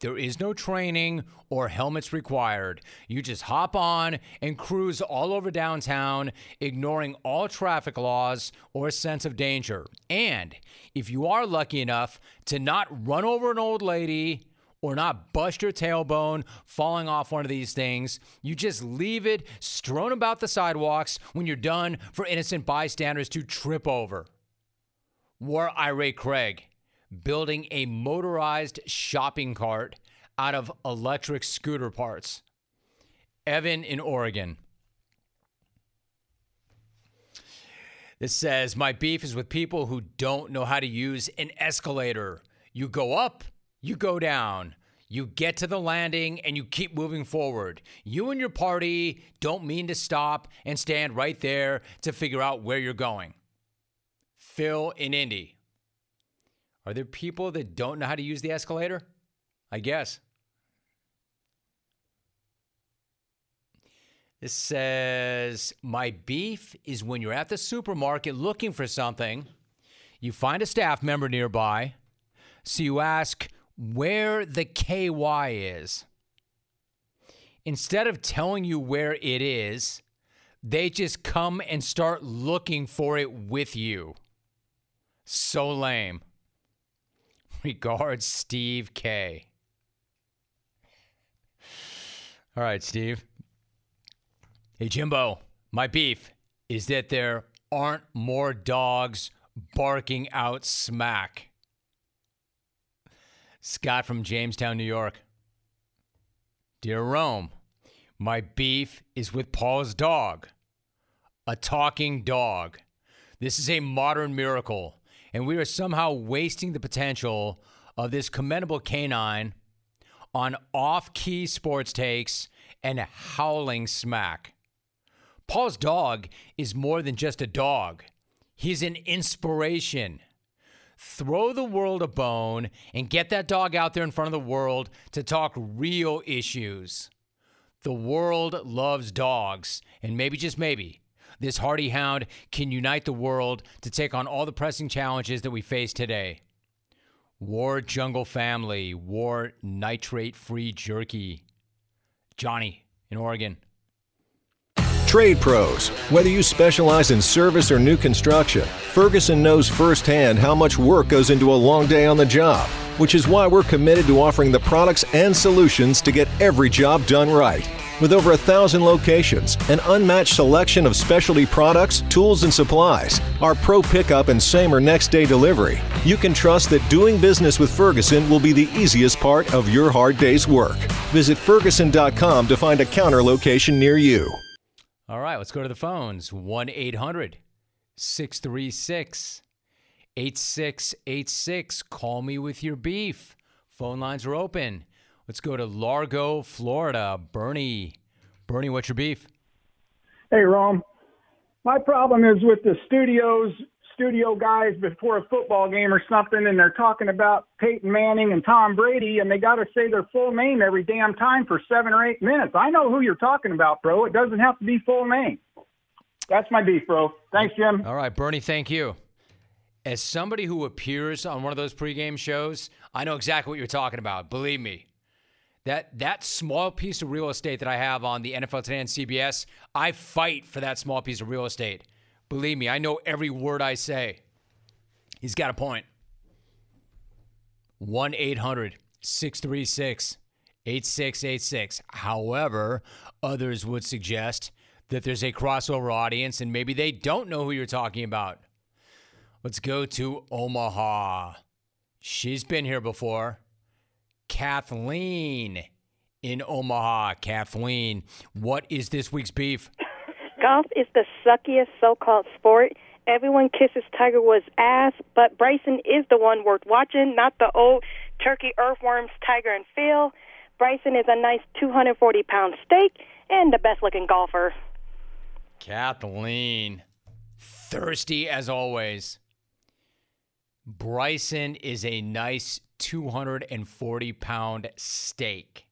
There is no training or helmets required. You just hop on and cruise all over downtown, ignoring all traffic laws or sense of danger. And if you are lucky enough to not run over an old lady, or not bust your tailbone falling off one of these things. You just leave it strewn about the sidewalks when you're done for innocent bystanders to trip over. War Irate Craig building a motorized shopping cart out of electric scooter parts. Evan in Oregon. This says, My beef is with people who don't know how to use an escalator. You go up, you go down. You get to the landing and you keep moving forward. You and your party don't mean to stop and stand right there to figure out where you're going. Phil in Indy. Are there people that don't know how to use the escalator? I guess. This says, My beef is when you're at the supermarket looking for something, you find a staff member nearby, so you ask where the KY is. Instead of telling you where it is, they just come and start looking for it with you. So lame. [LAUGHS] Regards, Steve K. All right, Steve. Hey, Jimbo. My beef is that there aren't more dogs barking out smack. Scott from Jamestown, New York. Dear Rome, my beef is with Paul's dog, a talking dog. This is a modern miracle, and we are somehow wasting the potential of this commendable canine on off key sports takes and howling smack. Paul's dog is more than just a dog, he's an inspiration. Throw the world a bone and get that dog out there in front of the world to talk real issues. The world loves dogs, and maybe, just maybe, this hardy hound can unite the world to take on all the pressing challenges that we face today. War Jungle Family, War Nitrate Free Jerky. Johnny in Oregon. Trade pros. Whether you specialize in service or new construction, Ferguson knows firsthand how much work goes into a long day on the job, which is why we're committed to offering the products and solutions to get every job done right. With over a thousand locations, an unmatched selection of specialty products, tools, and supplies, our pro pickup and same or next day delivery, you can trust that doing business with Ferguson will be the easiest part of your hard day's work. Visit Ferguson.com to find a counter location near you. All right, let's go to the phones. 1 800 636 8686. Call me with your beef. Phone lines are open. Let's go to Largo, Florida. Bernie. Bernie, what's your beef? Hey, Rome. My problem is with the studios, studio guys before a football game or something, and they're talking about Peyton Manning and Tom Brady, and they got to say their full name every damn time for seven or eight minutes. I know who you're talking about, bro. It doesn't have to be full name. That's my beef, bro. Thanks, Jim. All right, Bernie, thank you. As somebody who appears on one of those pregame shows, I know exactly what you're talking about. Believe me. That that small piece of real estate that I have on the NFL Today and CBS, I fight for that small piece of real estate. Believe me, I know every word I say. He's got a point. 1 800 636 8686. However, others would suggest that there's a crossover audience and maybe they don't know who you're talking about. Let's go to Omaha. She's been here before. Kathleen in Omaha. Kathleen, what is this week's beef? Golf is the suckiest so-called sport. Everyone kisses Tiger Woods' ass, but Bryson is the one worth watching, not the old turkey earthworms Tiger and Phil. Bryson is a nice 240-pound steak and the best-looking golfer. Kathleen, thirsty as always. Bryson is a nice 240 pound steak.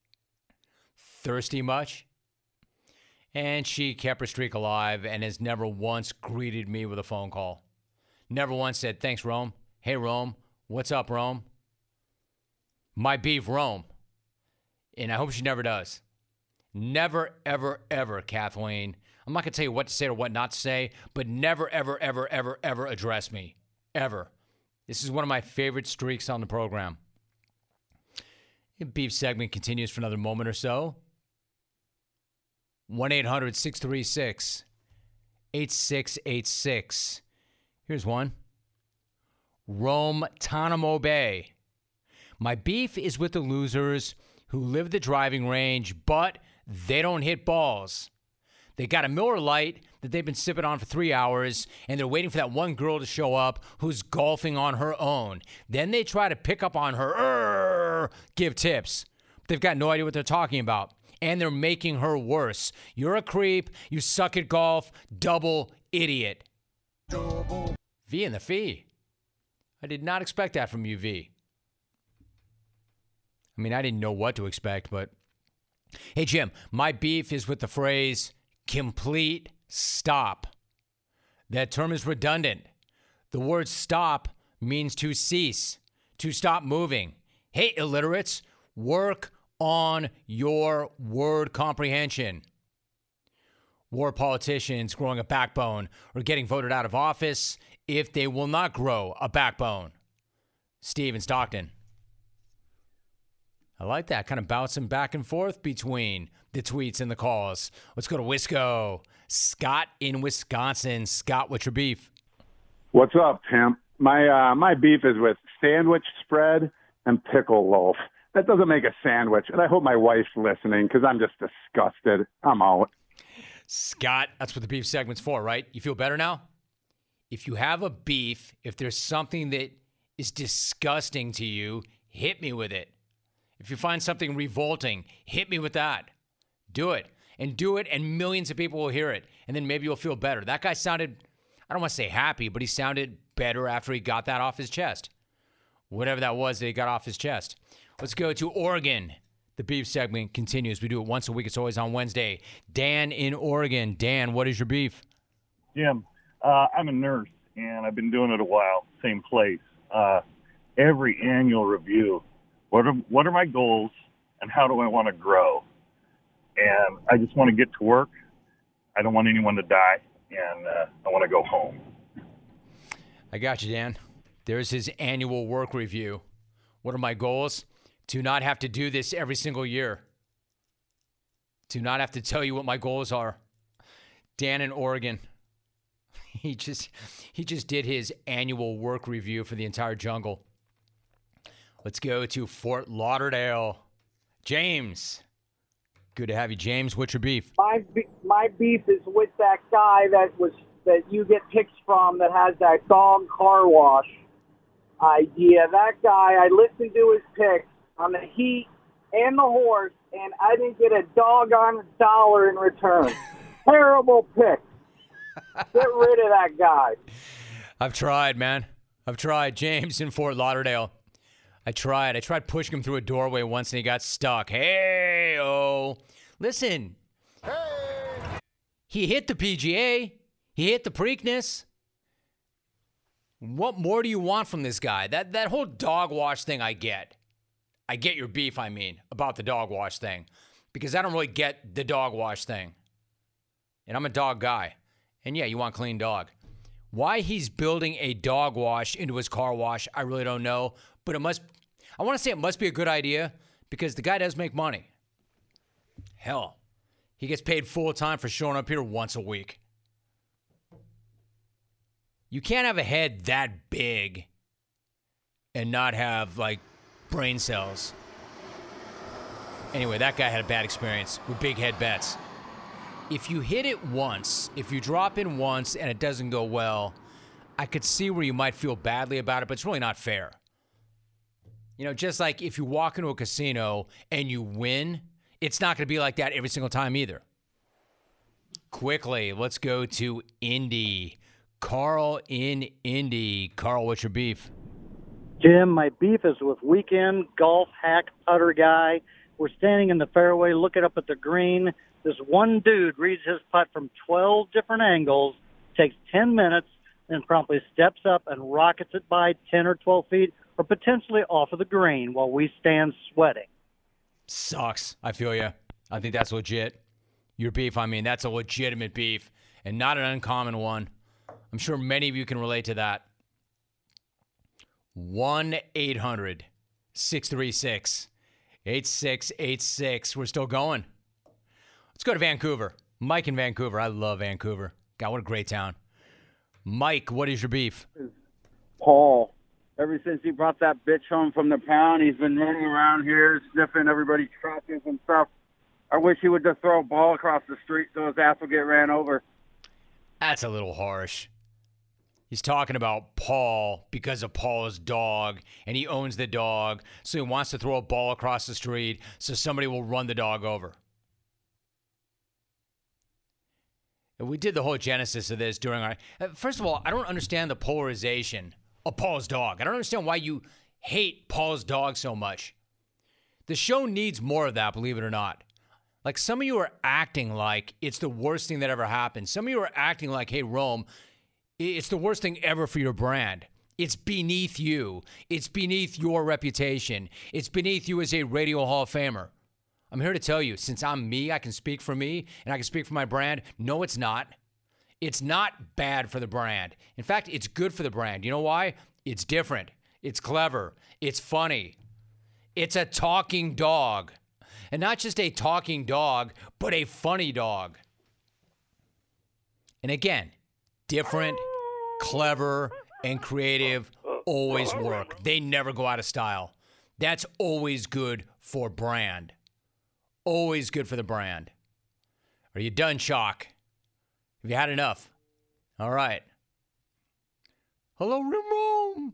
Thirsty much? And she kept her streak alive and has never once greeted me with a phone call. Never once said, Thanks, Rome. Hey, Rome. What's up, Rome? My beef, Rome. And I hope she never does. Never, ever, ever, Kathleen. I'm not going to tell you what to say or what not to say, but never, ever, ever, ever, ever address me. Ever. This is one of my favorite streaks on the program. Beef segment continues for another moment or so. 1 800 636 8686. Here's one Rome Tanamo Bay. My beef is with the losers who live the driving range, but they don't hit balls. They got a Miller Lite that they've been sipping on for three hours, and they're waiting for that one girl to show up who's golfing on her own. Then they try to pick up on her, give tips. They've got no idea what they're talking about, and they're making her worse. You're a creep. You suck at golf. Double idiot. V in the fee. I did not expect that from you, V. I mean, I didn't know what to expect, but hey, Jim, my beef is with the phrase complete stop. That term is redundant. The word stop means to cease, to stop moving. Hey, illiterates, work on your word comprehension. War politicians growing a backbone or getting voted out of office if they will not grow a backbone. Steve in Stockton. I like that, kind of bouncing back and forth between the tweets and the calls. Let's go to Wisco. Scott in Wisconsin. Scott, what's your beef? What's up, pimp? My uh, my beef is with sandwich spread and pickle loaf. That doesn't make a sandwich, and I hope my wife's listening because I'm just disgusted. I'm out. Scott, that's what the beef segment's for, right? You feel better now? If you have a beef, if there's something that is disgusting to you, hit me with it. If you find something revolting, hit me with that. Do it. And do it, and millions of people will hear it. And then maybe you'll feel better. That guy sounded, I don't want to say happy, but he sounded better after he got that off his chest. Whatever that was that he got off his chest. Let's go to Oregon. The beef segment continues. We do it once a week. It's always on Wednesday. Dan in Oregon. Dan, what is your beef? Jim, uh, I'm a nurse and I've been doing it a while, same place. Uh, every annual review, what are, what are my goals and how do I want to grow? And I just want to get to work. I don't want anyone to die and uh, I want to go home. I got you, Dan. There's his annual work review. What are my goals? To not have to do this every single year. To not have to tell you what my goals are. Dan in Oregon. [LAUGHS] He just he just did his annual work review for the entire jungle. Let's go to Fort Lauderdale. James. Good to have you, James. What's your beef? My my beef is with that guy that was that you get picks from that has that dog car wash idea. That guy, I listened to his picks on the heat and the horse, and I didn't get a doggone dollar in return. [LAUGHS] Terrible pick. Get rid of that guy. I've tried, man. I've tried. James in Fort Lauderdale. I tried. I tried pushing him through a doorway once and he got stuck. Hey, oh. Listen. Hey. He hit the PGA. He hit the Preakness. What more do you want from this guy? That that whole dog wash thing I get. I get your beef, I mean, about the dog wash thing. Because I don't really get the dog wash thing. And I'm a dog guy. And yeah, you want clean dog. Why he's building a dog wash into his car wash, I really don't know. But it must, I want to say it must be a good idea because the guy does make money. Hell, he gets paid full time for showing up here once a week. You can't have a head that big and not have like brain cells. Anyway, that guy had a bad experience with big head bets if you hit it once, if you drop in once and it doesn't go well, I could see where you might feel badly about it, but it's really not fair. You know, just like if you walk into a casino and you win, it's not going to be like that every single time either. Quickly, let's go to Indy. Carl in Indy. Carl, what's your beef? Jim, my beef is with weekend golf hack putter guy. We're standing in the fairway looking up at the green. This one dude reads his putt from 12 different angles, takes 10 minutes, then promptly steps up and rockets it by 10 or 12 feet or potentially off of the green while we stand sweating. Sucks. I feel you. I think that's legit. Your beef, I mean, that's a legitimate beef and not an uncommon one. I'm sure many of you can relate to that. 1 800 636 8686. We're still going. Let's go to Vancouver. Mike in Vancouver. I love Vancouver. God, what a great town. Mike, what is your beef? Paul. Ever since he brought that bitch home from the pound, he's been running around here sniffing everybody's crotches and stuff. I wish he would just throw a ball across the street so his ass would get ran over. That's a little harsh. He's talking about Paul because of Paul's dog, and he owns the dog, so he wants to throw a ball across the street so somebody will run the dog over. we did the whole genesis of this during our. uh, First of all, I don't understand the polarization of Paul's dog. I don't understand why you hate Paul's dog so much. The show needs more of that, believe it or not. Like some of you are acting like it's the worst thing that ever happened. Some of you are acting like, hey, Rome, it's the worst thing ever for your brand. It's beneath you. It's beneath your reputation. It's beneath you as a Radio Hall of Famer. I'm here to tell you, since I'm me, I can speak for me and I can speak for my brand. No, it's not. It's not bad for the brand. In fact, it's good for the brand. You know why? It's different. It's clever. It's funny. It's a talking dog. And not just a talking dog, but a funny dog. And again, different, clever, and creative always work. They never go out of style. That's always good for brand. Always good for the brand. Are you done, Shock? Have you had enough? All right. Hello, Ramon.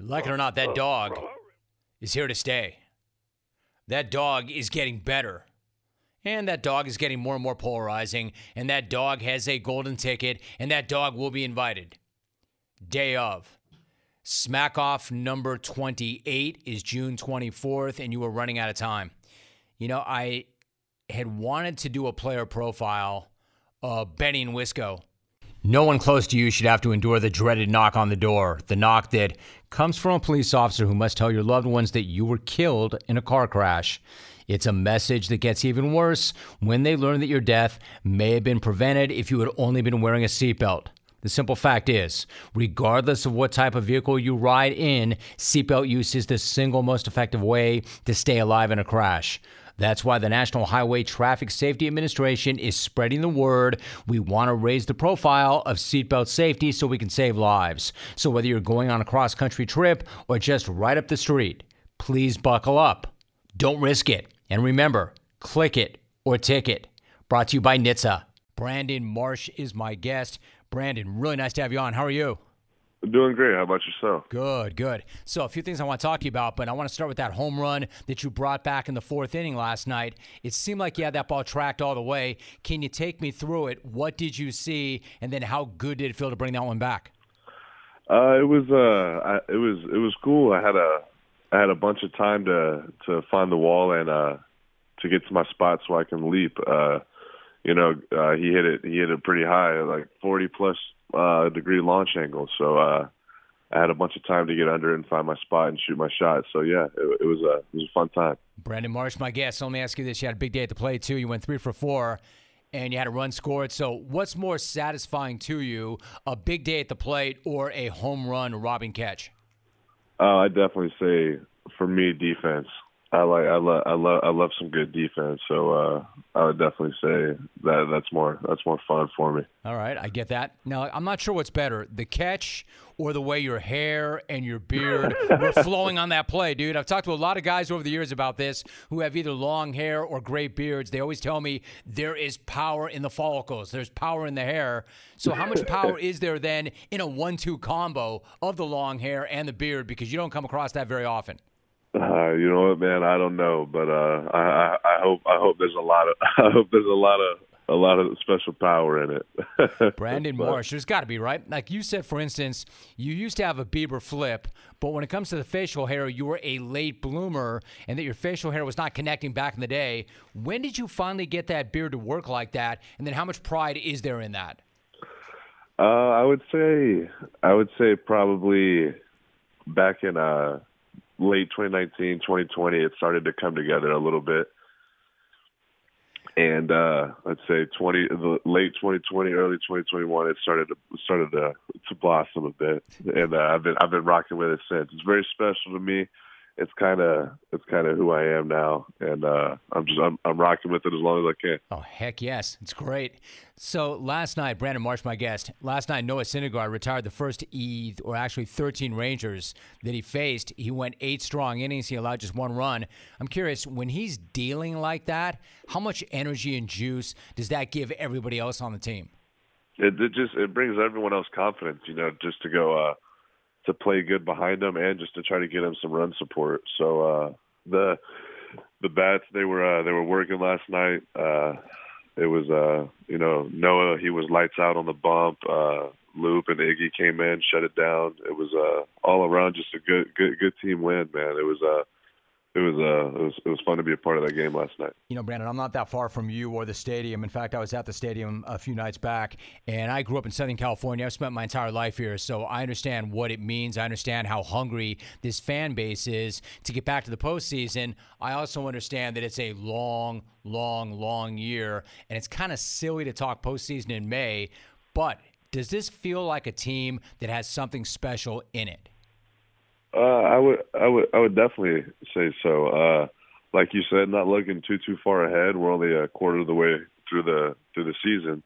Like it or not, that dog is here to stay. That dog is getting better. And that dog is getting more and more polarizing. And that dog has a golden ticket. And that dog will be invited. Day of. Smack off number 28 is June 24th, and you are running out of time. You know, I had wanted to do a player profile of Benny and Wisco. No one close to you should have to endure the dreaded knock on the door, the knock that comes from a police officer who must tell your loved ones that you were killed in a car crash. It's a message that gets even worse when they learn that your death may have been prevented if you had only been wearing a seatbelt. The simple fact is, regardless of what type of vehicle you ride in, seatbelt use is the single most effective way to stay alive in a crash. That's why the National Highway Traffic Safety Administration is spreading the word. We want to raise the profile of seatbelt safety so we can save lives. So whether you're going on a cross country trip or just right up the street, please buckle up. Don't risk it. And remember, click it or ticket. Brought to you by NHTSA. Brandon Marsh is my guest. Brandon, really nice to have you on. How are you? Doing great. How about yourself? Good, good. So, a few things I want to talk to you about, but I want to start with that home run that you brought back in the fourth inning last night. It seemed like you had that ball tracked all the way. Can you take me through it? What did you see, and then how good did it feel to bring that one back? Uh, it was uh, I, it was it was cool. I had a I had a bunch of time to to find the wall and uh, to get to my spot so I can leap. Uh, you know, uh, he hit it he hit it pretty high, like 40 plus uh, degree launch angle. So uh, I had a bunch of time to get under and find my spot and shoot my shot. So yeah, it, it was a it was a fun time. Brandon Marsh, my guest. So let me ask you this: You had a big day at the plate too. You went three for four, and you had a run scored. So what's more satisfying to you, a big day at the plate or a home run robbing catch? Uh, I definitely say for me defense. I like I love I love I love some good defense. So uh, I would definitely say that that's more that's more fun for me. All right, I get that. Now I'm not sure what's better, the catch or the way your hair and your beard [LAUGHS] were flowing on that play, dude. I've talked to a lot of guys over the years about this who have either long hair or great beards. They always tell me there is power in the follicles. There's power in the hair. So how much power [LAUGHS] is there then in a one-two combo of the long hair and the beard because you don't come across that very often? Uh, you know what, man? I don't know, but uh, I, I, hope I hope there's a lot of [LAUGHS] I hope there's a lot of a lot of special power in it. [LAUGHS] Brandon Marsh, there's got to be right. Like you said, for instance, you used to have a Bieber flip, but when it comes to the facial hair, you were a late bloomer, and that your facial hair was not connecting back in the day. When did you finally get that beard to work like that? And then how much pride is there in that? Uh, I would say I would say probably back in uh late 2019, 2020, it started to come together a little bit. And uh, let's say 20, the late 2020, early 2021, it started to started to to blossom a bit, and uh, I've been I've been rocking with it since. It's very special to me. It's kind of it's kind of who I am now, and uh, I'm just I'm, I'm rocking with it as long as I can. Oh heck yes, it's great. So last night, Brandon Marsh, my guest. Last night, Noah Syndergaard retired the first E or actually 13 Rangers that he faced. He went eight strong innings. He allowed just one run. I'm curious when he's dealing like that, how much energy and juice does that give everybody else on the team? It, it just it brings everyone else confidence, you know, just to go. uh to play good behind him and just to try to get him some run support. So uh the the bats they were uh they were working last night. Uh it was uh you know, Noah he was lights out on the bump, uh Loup and Iggy came in, shut it down. It was uh all around just a good good good team win, man. It was uh it was uh it was it was fun to be a part of that game last night. You know, Brandon, I'm not that far from you or the stadium. In fact, I was at the stadium a few nights back, and I grew up in Southern California. I've spent my entire life here, so I understand what it means. I understand how hungry this fan base is to get back to the postseason. I also understand that it's a long, long, long year, and it's kind of silly to talk postseason in May. But does this feel like a team that has something special in it? Uh, I would, I would, I would definitely say so. Uh, like you said, not looking too too far ahead. We're only a quarter of the way through the through the season,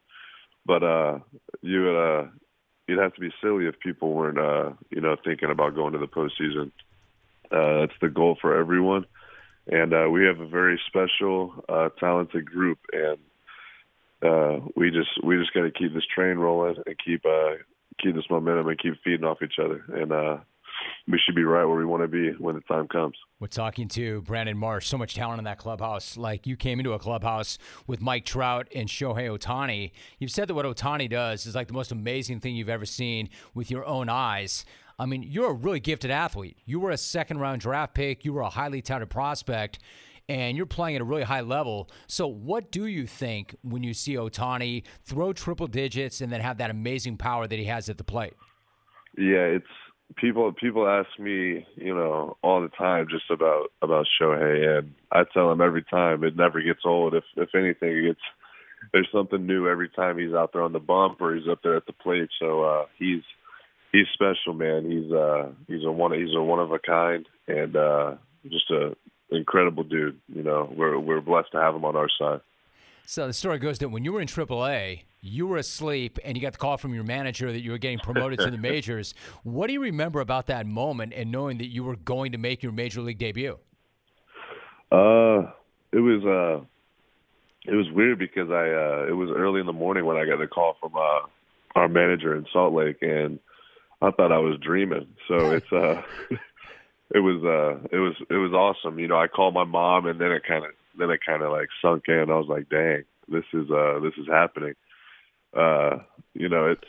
but uh, you would, uh, you'd have to be silly if people weren't, uh, you know, thinking about going to the postseason. Uh, it's the goal for everyone, and uh, we have a very special, uh, talented group, and uh, we just we just got to keep this train rolling and keep uh, keep this momentum and keep feeding off each other, and uh, we should be right where we want to be when the time comes. We're talking to Brandon Marsh. So much talent in that clubhouse. Like you came into a clubhouse with Mike Trout and Shohei Ohtani. You've said that what Ohtani does is like the most amazing thing you've ever seen with your own eyes. I mean, you're a really gifted athlete. You were a second round draft pick, you were a highly touted prospect, and you're playing at a really high level. So, what do you think when you see Ohtani throw triple digits and then have that amazing power that he has at the plate? Yeah, it's people people ask me, you know, all the time just about about Shohei, and I tell them every time it never gets old. If if anything, it gets there's something new every time he's out there on the bump or he's up there at the plate. So uh, he's he's special, man. He's uh he's a one he's a one of a kind and uh just a incredible dude. You know, we're we're blessed to have him on our side. So the story goes that when you were in AAA, you were asleep and you got the call from your manager that you were getting promoted to the [LAUGHS] majors. What do you remember about that moment and knowing that you were going to make your major league debut? Uh, it was uh, it was weird because I uh, it was early in the morning when I got the call from uh, our manager in Salt Lake, and I thought I was dreaming. So it's uh, [LAUGHS] it was uh, it was it was awesome. You know, I called my mom, and then it kind of then it kind of like sunk in. I was like, dang, this is uh, this is happening. Uh, you know, it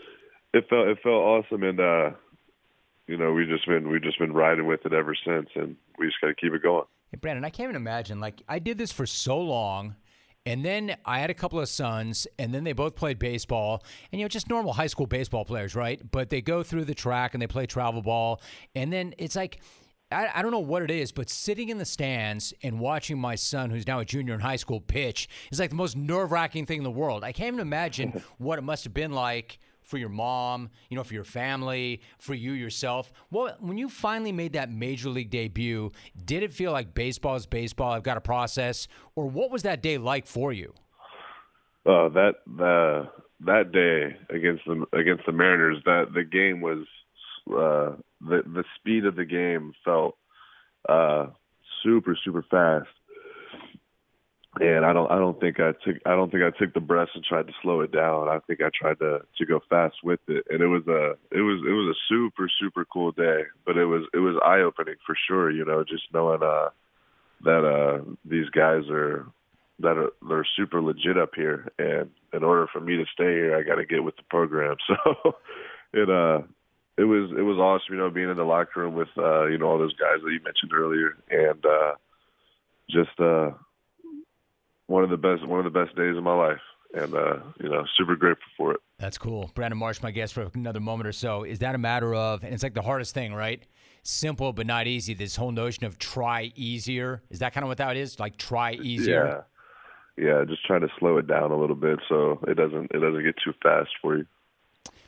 it felt it felt awesome, and uh, you know, we just been we just been riding with it ever since, and we just got to keep it going. Hey, Brandon, I can't even imagine. Like, I did this for so long, and then I had a couple of sons, and then they both played baseball, and you know, just normal high school baseball players, right? But they go through the track and they play travel ball, and then it's like. I, I don't know what it is, but sitting in the stands and watching my son, who's now a junior in high school, pitch is like the most nerve wracking thing in the world. I can't even imagine [LAUGHS] what it must have been like for your mom, you know, for your family, for you yourself. Well, when you finally made that major league debut, did it feel like baseball is baseball? I've got a process, or what was that day like for you? Uh, that the that day against the against the Mariners, that the game was uh, the the speed of the game felt uh, super super fast, and I don't I don't think I took I don't think I took the breaths and tried to slow it down. I think I tried to to go fast with it, and it was a it was it was a super super cool day. But it was it was eye opening for sure. You know, just knowing uh, that uh, these guys are that are they're super legit up here, and in order for me to stay here, I got to get with the program. [LAUGHS] So it uh it was it was awesome, you know, being in the locker room with uh, you know all those guys that you mentioned earlier, and uh, just uh, one of the best one of the best days of my life, and uh, you know, super grateful for it. That's cool. Brandon Marsh, my guest for another moment or so. Is that a matter of, and it's like the hardest thing, right? Simple but not easy. This whole notion of try easier. Is that kind of what that is? Like try easier. Yeah, yeah. Just trying to slow it down a little bit so it doesn't it doesn't get too fast for you.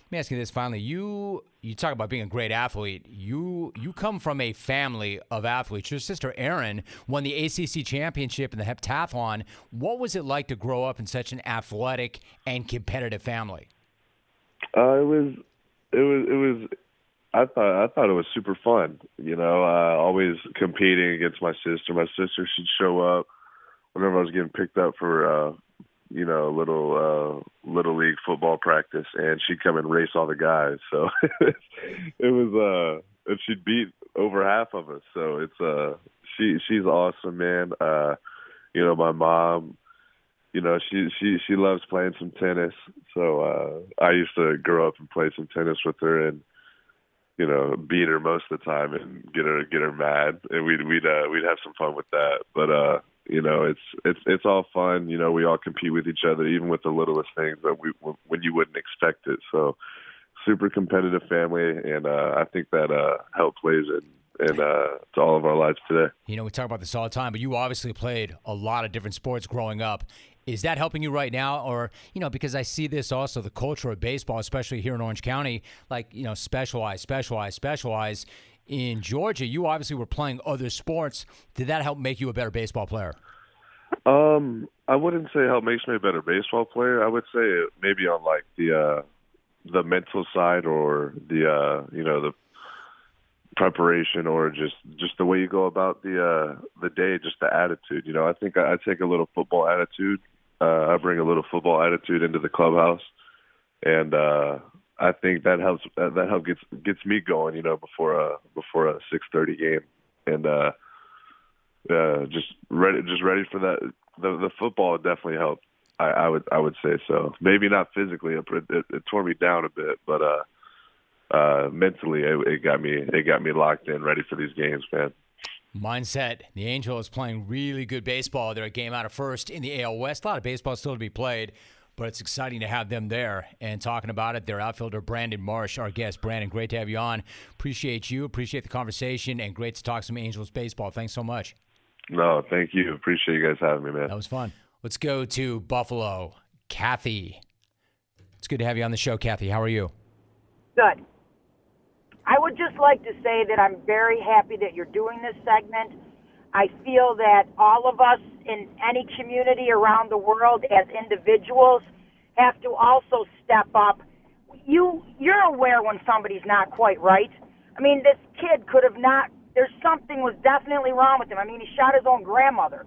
Let me ask you this finally. You you talk about being a great athlete. You you come from a family of athletes. Your sister Erin won the ACC championship in the heptathlon. What was it like to grow up in such an athletic and competitive family? Uh, it was it was it was I thought I thought it was super fun. You know, uh, always competing against my sister. My sister should show up whenever I was getting picked up for uh, you know, little uh little league football practice and she'd come and race all the guys. So [LAUGHS] it was uh and she'd beat over half of us. So it's uh she she's awesome, man. Uh you know, my mom you know, she she she loves playing some tennis. So uh I used to grow up and play some tennis with her and you know, beat her most of the time and get her get her mad and we'd we'd uh we'd have some fun with that. But uh you know it's it's it's all fun you know we all compete with each other even with the littlest things that we when you wouldn't expect it so super competitive family and uh i think that uh help plays in in uh to all of our lives today You know, we talk about this all the time, but you obviously played a lot of different sports growing up. Is that helping you right now? Or, you know, because I see this also, the culture of baseball, especially here in Orange County, like, you know, specialize, specialize, specialize. In Georgia. You obviously were playing other sports. Did that help make you a better baseball player? Um, I wouldn't say it makes me a better baseball player. I would say maybe on like the uh the mental side or the uh you know the preparation or just just the way you go about the uh the day, just the attitude. You know, I think I, I take a little football attitude. Uh I bring a little football attitude into the clubhouse and uh I think that helps that, that help gets gets me going, you know, before a before a 6:30 game. And uh uh, just ready, just ready for that. The the football definitely helped. I, I would I would say so. Maybe not physically, it, it, it tore me down a bit, but uh, uh, mentally, it, it got me it got me locked in, ready for these games, man. Mindset. The Angels playing really good baseball. They're a game out of first in the AL West. A lot of baseball still to be played, but it's exciting to have them there. And talking about it, their outfielder Brandon Marsh, our guest. Brandon, great to have you on. Appreciate you. Appreciate the conversation, and great to talk some Angels baseball. Thanks so much. No, thank you. Appreciate you guys having me, man. That was fun. Let's go to Buffalo. Kathy. It's good to have you on the show, Kathy. How are you? Good. I would just like to say that I'm very happy that you're doing this segment. I feel that all of us in any community around the world as individuals have to also step up. You you're aware when somebody's not quite right. I mean, this kid could have not there's something was definitely wrong with him. I mean, he shot his own grandmother.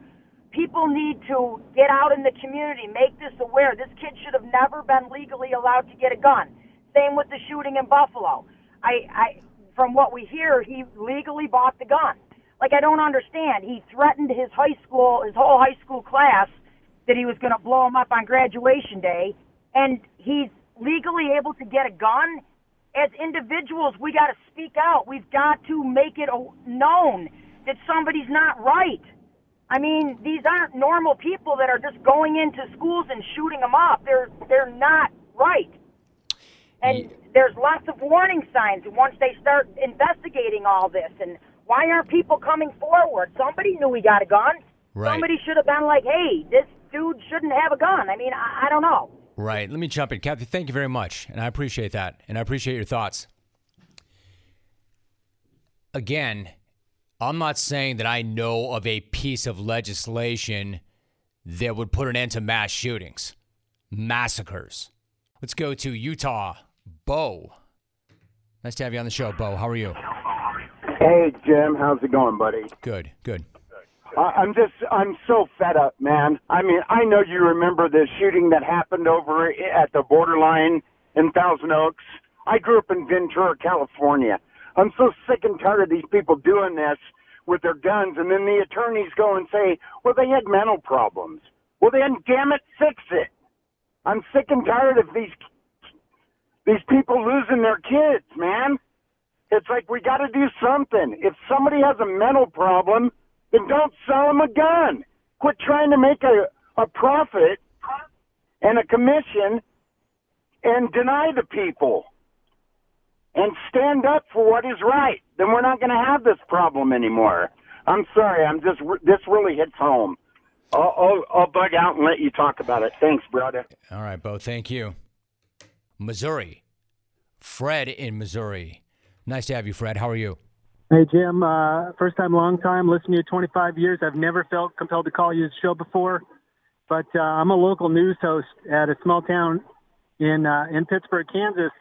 People need to get out in the community, make this aware. This kid should have never been legally allowed to get a gun. Same with the shooting in Buffalo. I, I, from what we hear, he legally bought the gun. Like I don't understand. He threatened his high school, his whole high school class, that he was going to blow him up on graduation day, and he's legally able to get a gun as individuals, we got to speak out. We've got to make it known that somebody's not right. I mean, these aren't normal people that are just going into schools and shooting them up. They're they're not right. And there's lots of warning signs once they start investigating all this. And why aren't people coming forward? Somebody knew he got a gun. Right. Somebody should have been like, "Hey, this dude shouldn't have a gun." I mean, I, I don't know. Right. Let me jump in. Kathy, thank you very much. And I appreciate that. And I appreciate your thoughts. Again, I'm not saying that I know of a piece of legislation that would put an end to mass shootings, massacres. Let's go to Utah. Bo. Nice to have you on the show, Bo. How are you? Hey, Jim. How's it going, buddy? Good, good. I- I'm just, I'm so fed up, man. I mean, I know you remember the shooting that happened over at the borderline in Thousand Oaks. I grew up in Ventura, California. I'm so sick and tired of these people doing this with their guns, and then the attorneys go and say, well, they had mental problems. Well, then, damn it, fix it. I'm sick and tired of these these people losing their kids, man. It's like we got to do something. If somebody has a mental problem, then don't sell them a gun. Quit trying to make a, a profit and a commission and deny the people and stand up for what is right. Then we're not going to have this problem anymore. I'm sorry. I'm just, this really hits home. I'll, I'll, I'll bug out and let you talk about it. Thanks, brother. All right, Bo. Thank you. Missouri. Fred in Missouri. Nice to have you, Fred. How are you? Hey, Jim. Uh, first time, long time. Listening to you 25 years. I've never felt compelled to call you the show before, but uh, I'm a local news host at a small town in uh, in Pittsburg, Kansas.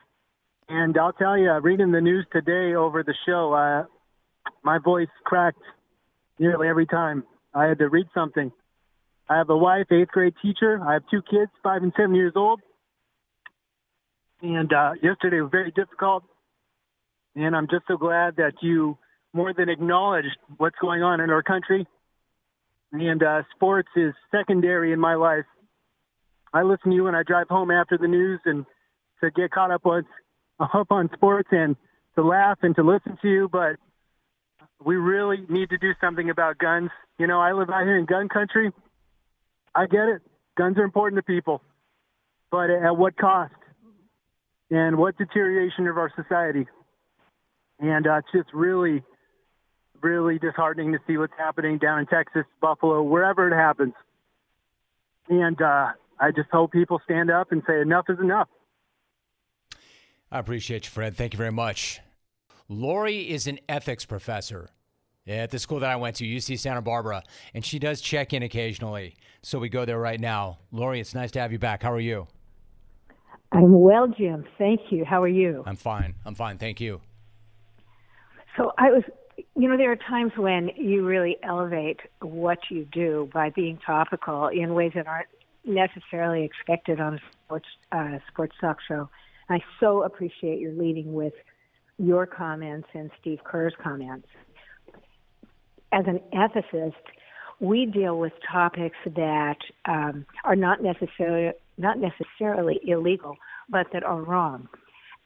And I'll tell you, reading the news today over the show, uh, my voice cracked nearly every time I had to read something. I have a wife, eighth grade teacher. I have two kids, five and seven years old. And uh, yesterday was very difficult. And I'm just so glad that you more than acknowledged what's going on in our country. And uh, sports is secondary in my life. I listen to you when I drive home after the news and to get caught up on up on sports and to laugh and to listen to you. But we really need to do something about guns. You know, I live out here in gun country. I get it. Guns are important to people, but at what cost? And what deterioration of our society? And uh, it's just really, really disheartening to see what's happening down in Texas, Buffalo, wherever it happens. And uh, I just hope people stand up and say enough is enough. I appreciate you, Fred. Thank you very much. Lori is an ethics professor at the school that I went to, UC Santa Barbara, and she does check in occasionally. So we go there right now. Lori, it's nice to have you back. How are you? I'm well, Jim. Thank you. How are you? I'm fine. I'm fine. Thank you. So I was, you know, there are times when you really elevate what you do by being topical in ways that aren't necessarily expected on a sports uh, sports talk show. I so appreciate your leading with your comments and Steve Kerr's comments. As an ethicist, we deal with topics that um, are not necessarily not necessarily illegal, but that are wrong.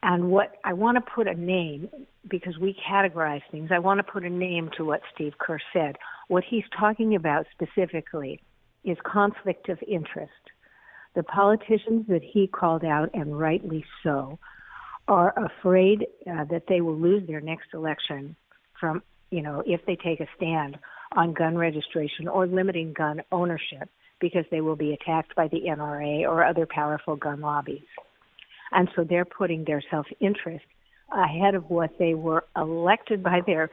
And what I want to put a name because we categorize things. I want to put a name to what Steve Kerr said. What he's talking about specifically is conflict of interest. The politicians that he called out, and rightly so, are afraid uh, that they will lose their next election from, you know, if they take a stand on gun registration or limiting gun ownership because they will be attacked by the NRA or other powerful gun lobbies. And so they're putting their self interest ahead of what they were elected by their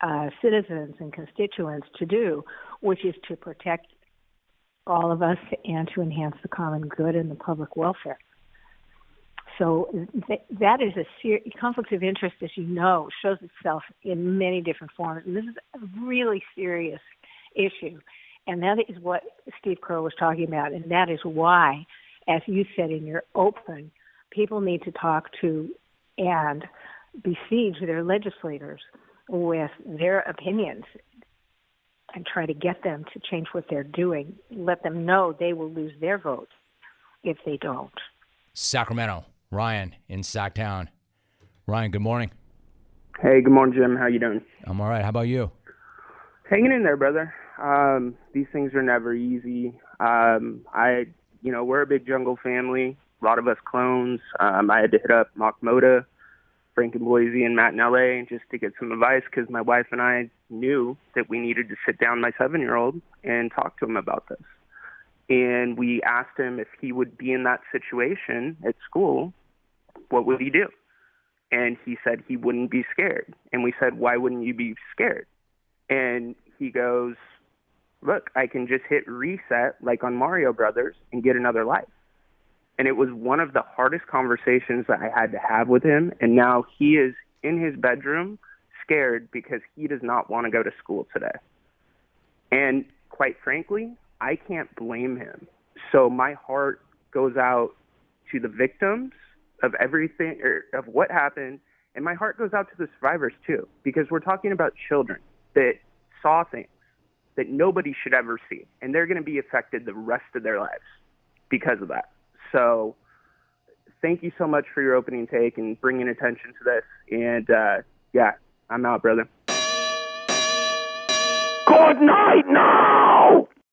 uh, citizens and constituents to do, which is to protect all of us and to enhance the common good and the public welfare. So th- that is a ser- conflict of interest, as you know, shows itself in many different forms. And this is a really serious issue. And that is what Steve Kerr was talking about. And that is why, as you said in your open, people need to talk to and besiege their legislators with their opinions and try to get them to change what they're doing. Let them know they will lose their votes if they don't. Sacramento, Ryan in Sacktown. Ryan, good morning. Hey, good morning, Jim. How you doing? I'm all right. How about you? Hanging in there, brother. Um, these things are never easy. Um, I, you know, we're a big jungle family. A lot of us clones. Um, I had to hit up Mock Moda, Frank and Boise, and Matt in LA just to get some advice because my wife and I knew that we needed to sit down my seven year old and talk to him about this. And we asked him if he would be in that situation at school, what would he do? And he said he wouldn't be scared. And we said, why wouldn't you be scared? And he goes, look, I can just hit reset like on Mario Brothers and get another life. And it was one of the hardest conversations that I had to have with him. And now he is in his bedroom scared because he does not want to go to school today. And quite frankly, I can't blame him. So my heart goes out to the victims of everything or of what happened and my heart goes out to the survivors too because we're talking about children that saw things that nobody should ever see and they're going to be affected the rest of their lives because of that. So thank you so much for your opening take and bringing attention to this and uh yeah, I'm out, brother. Good night now!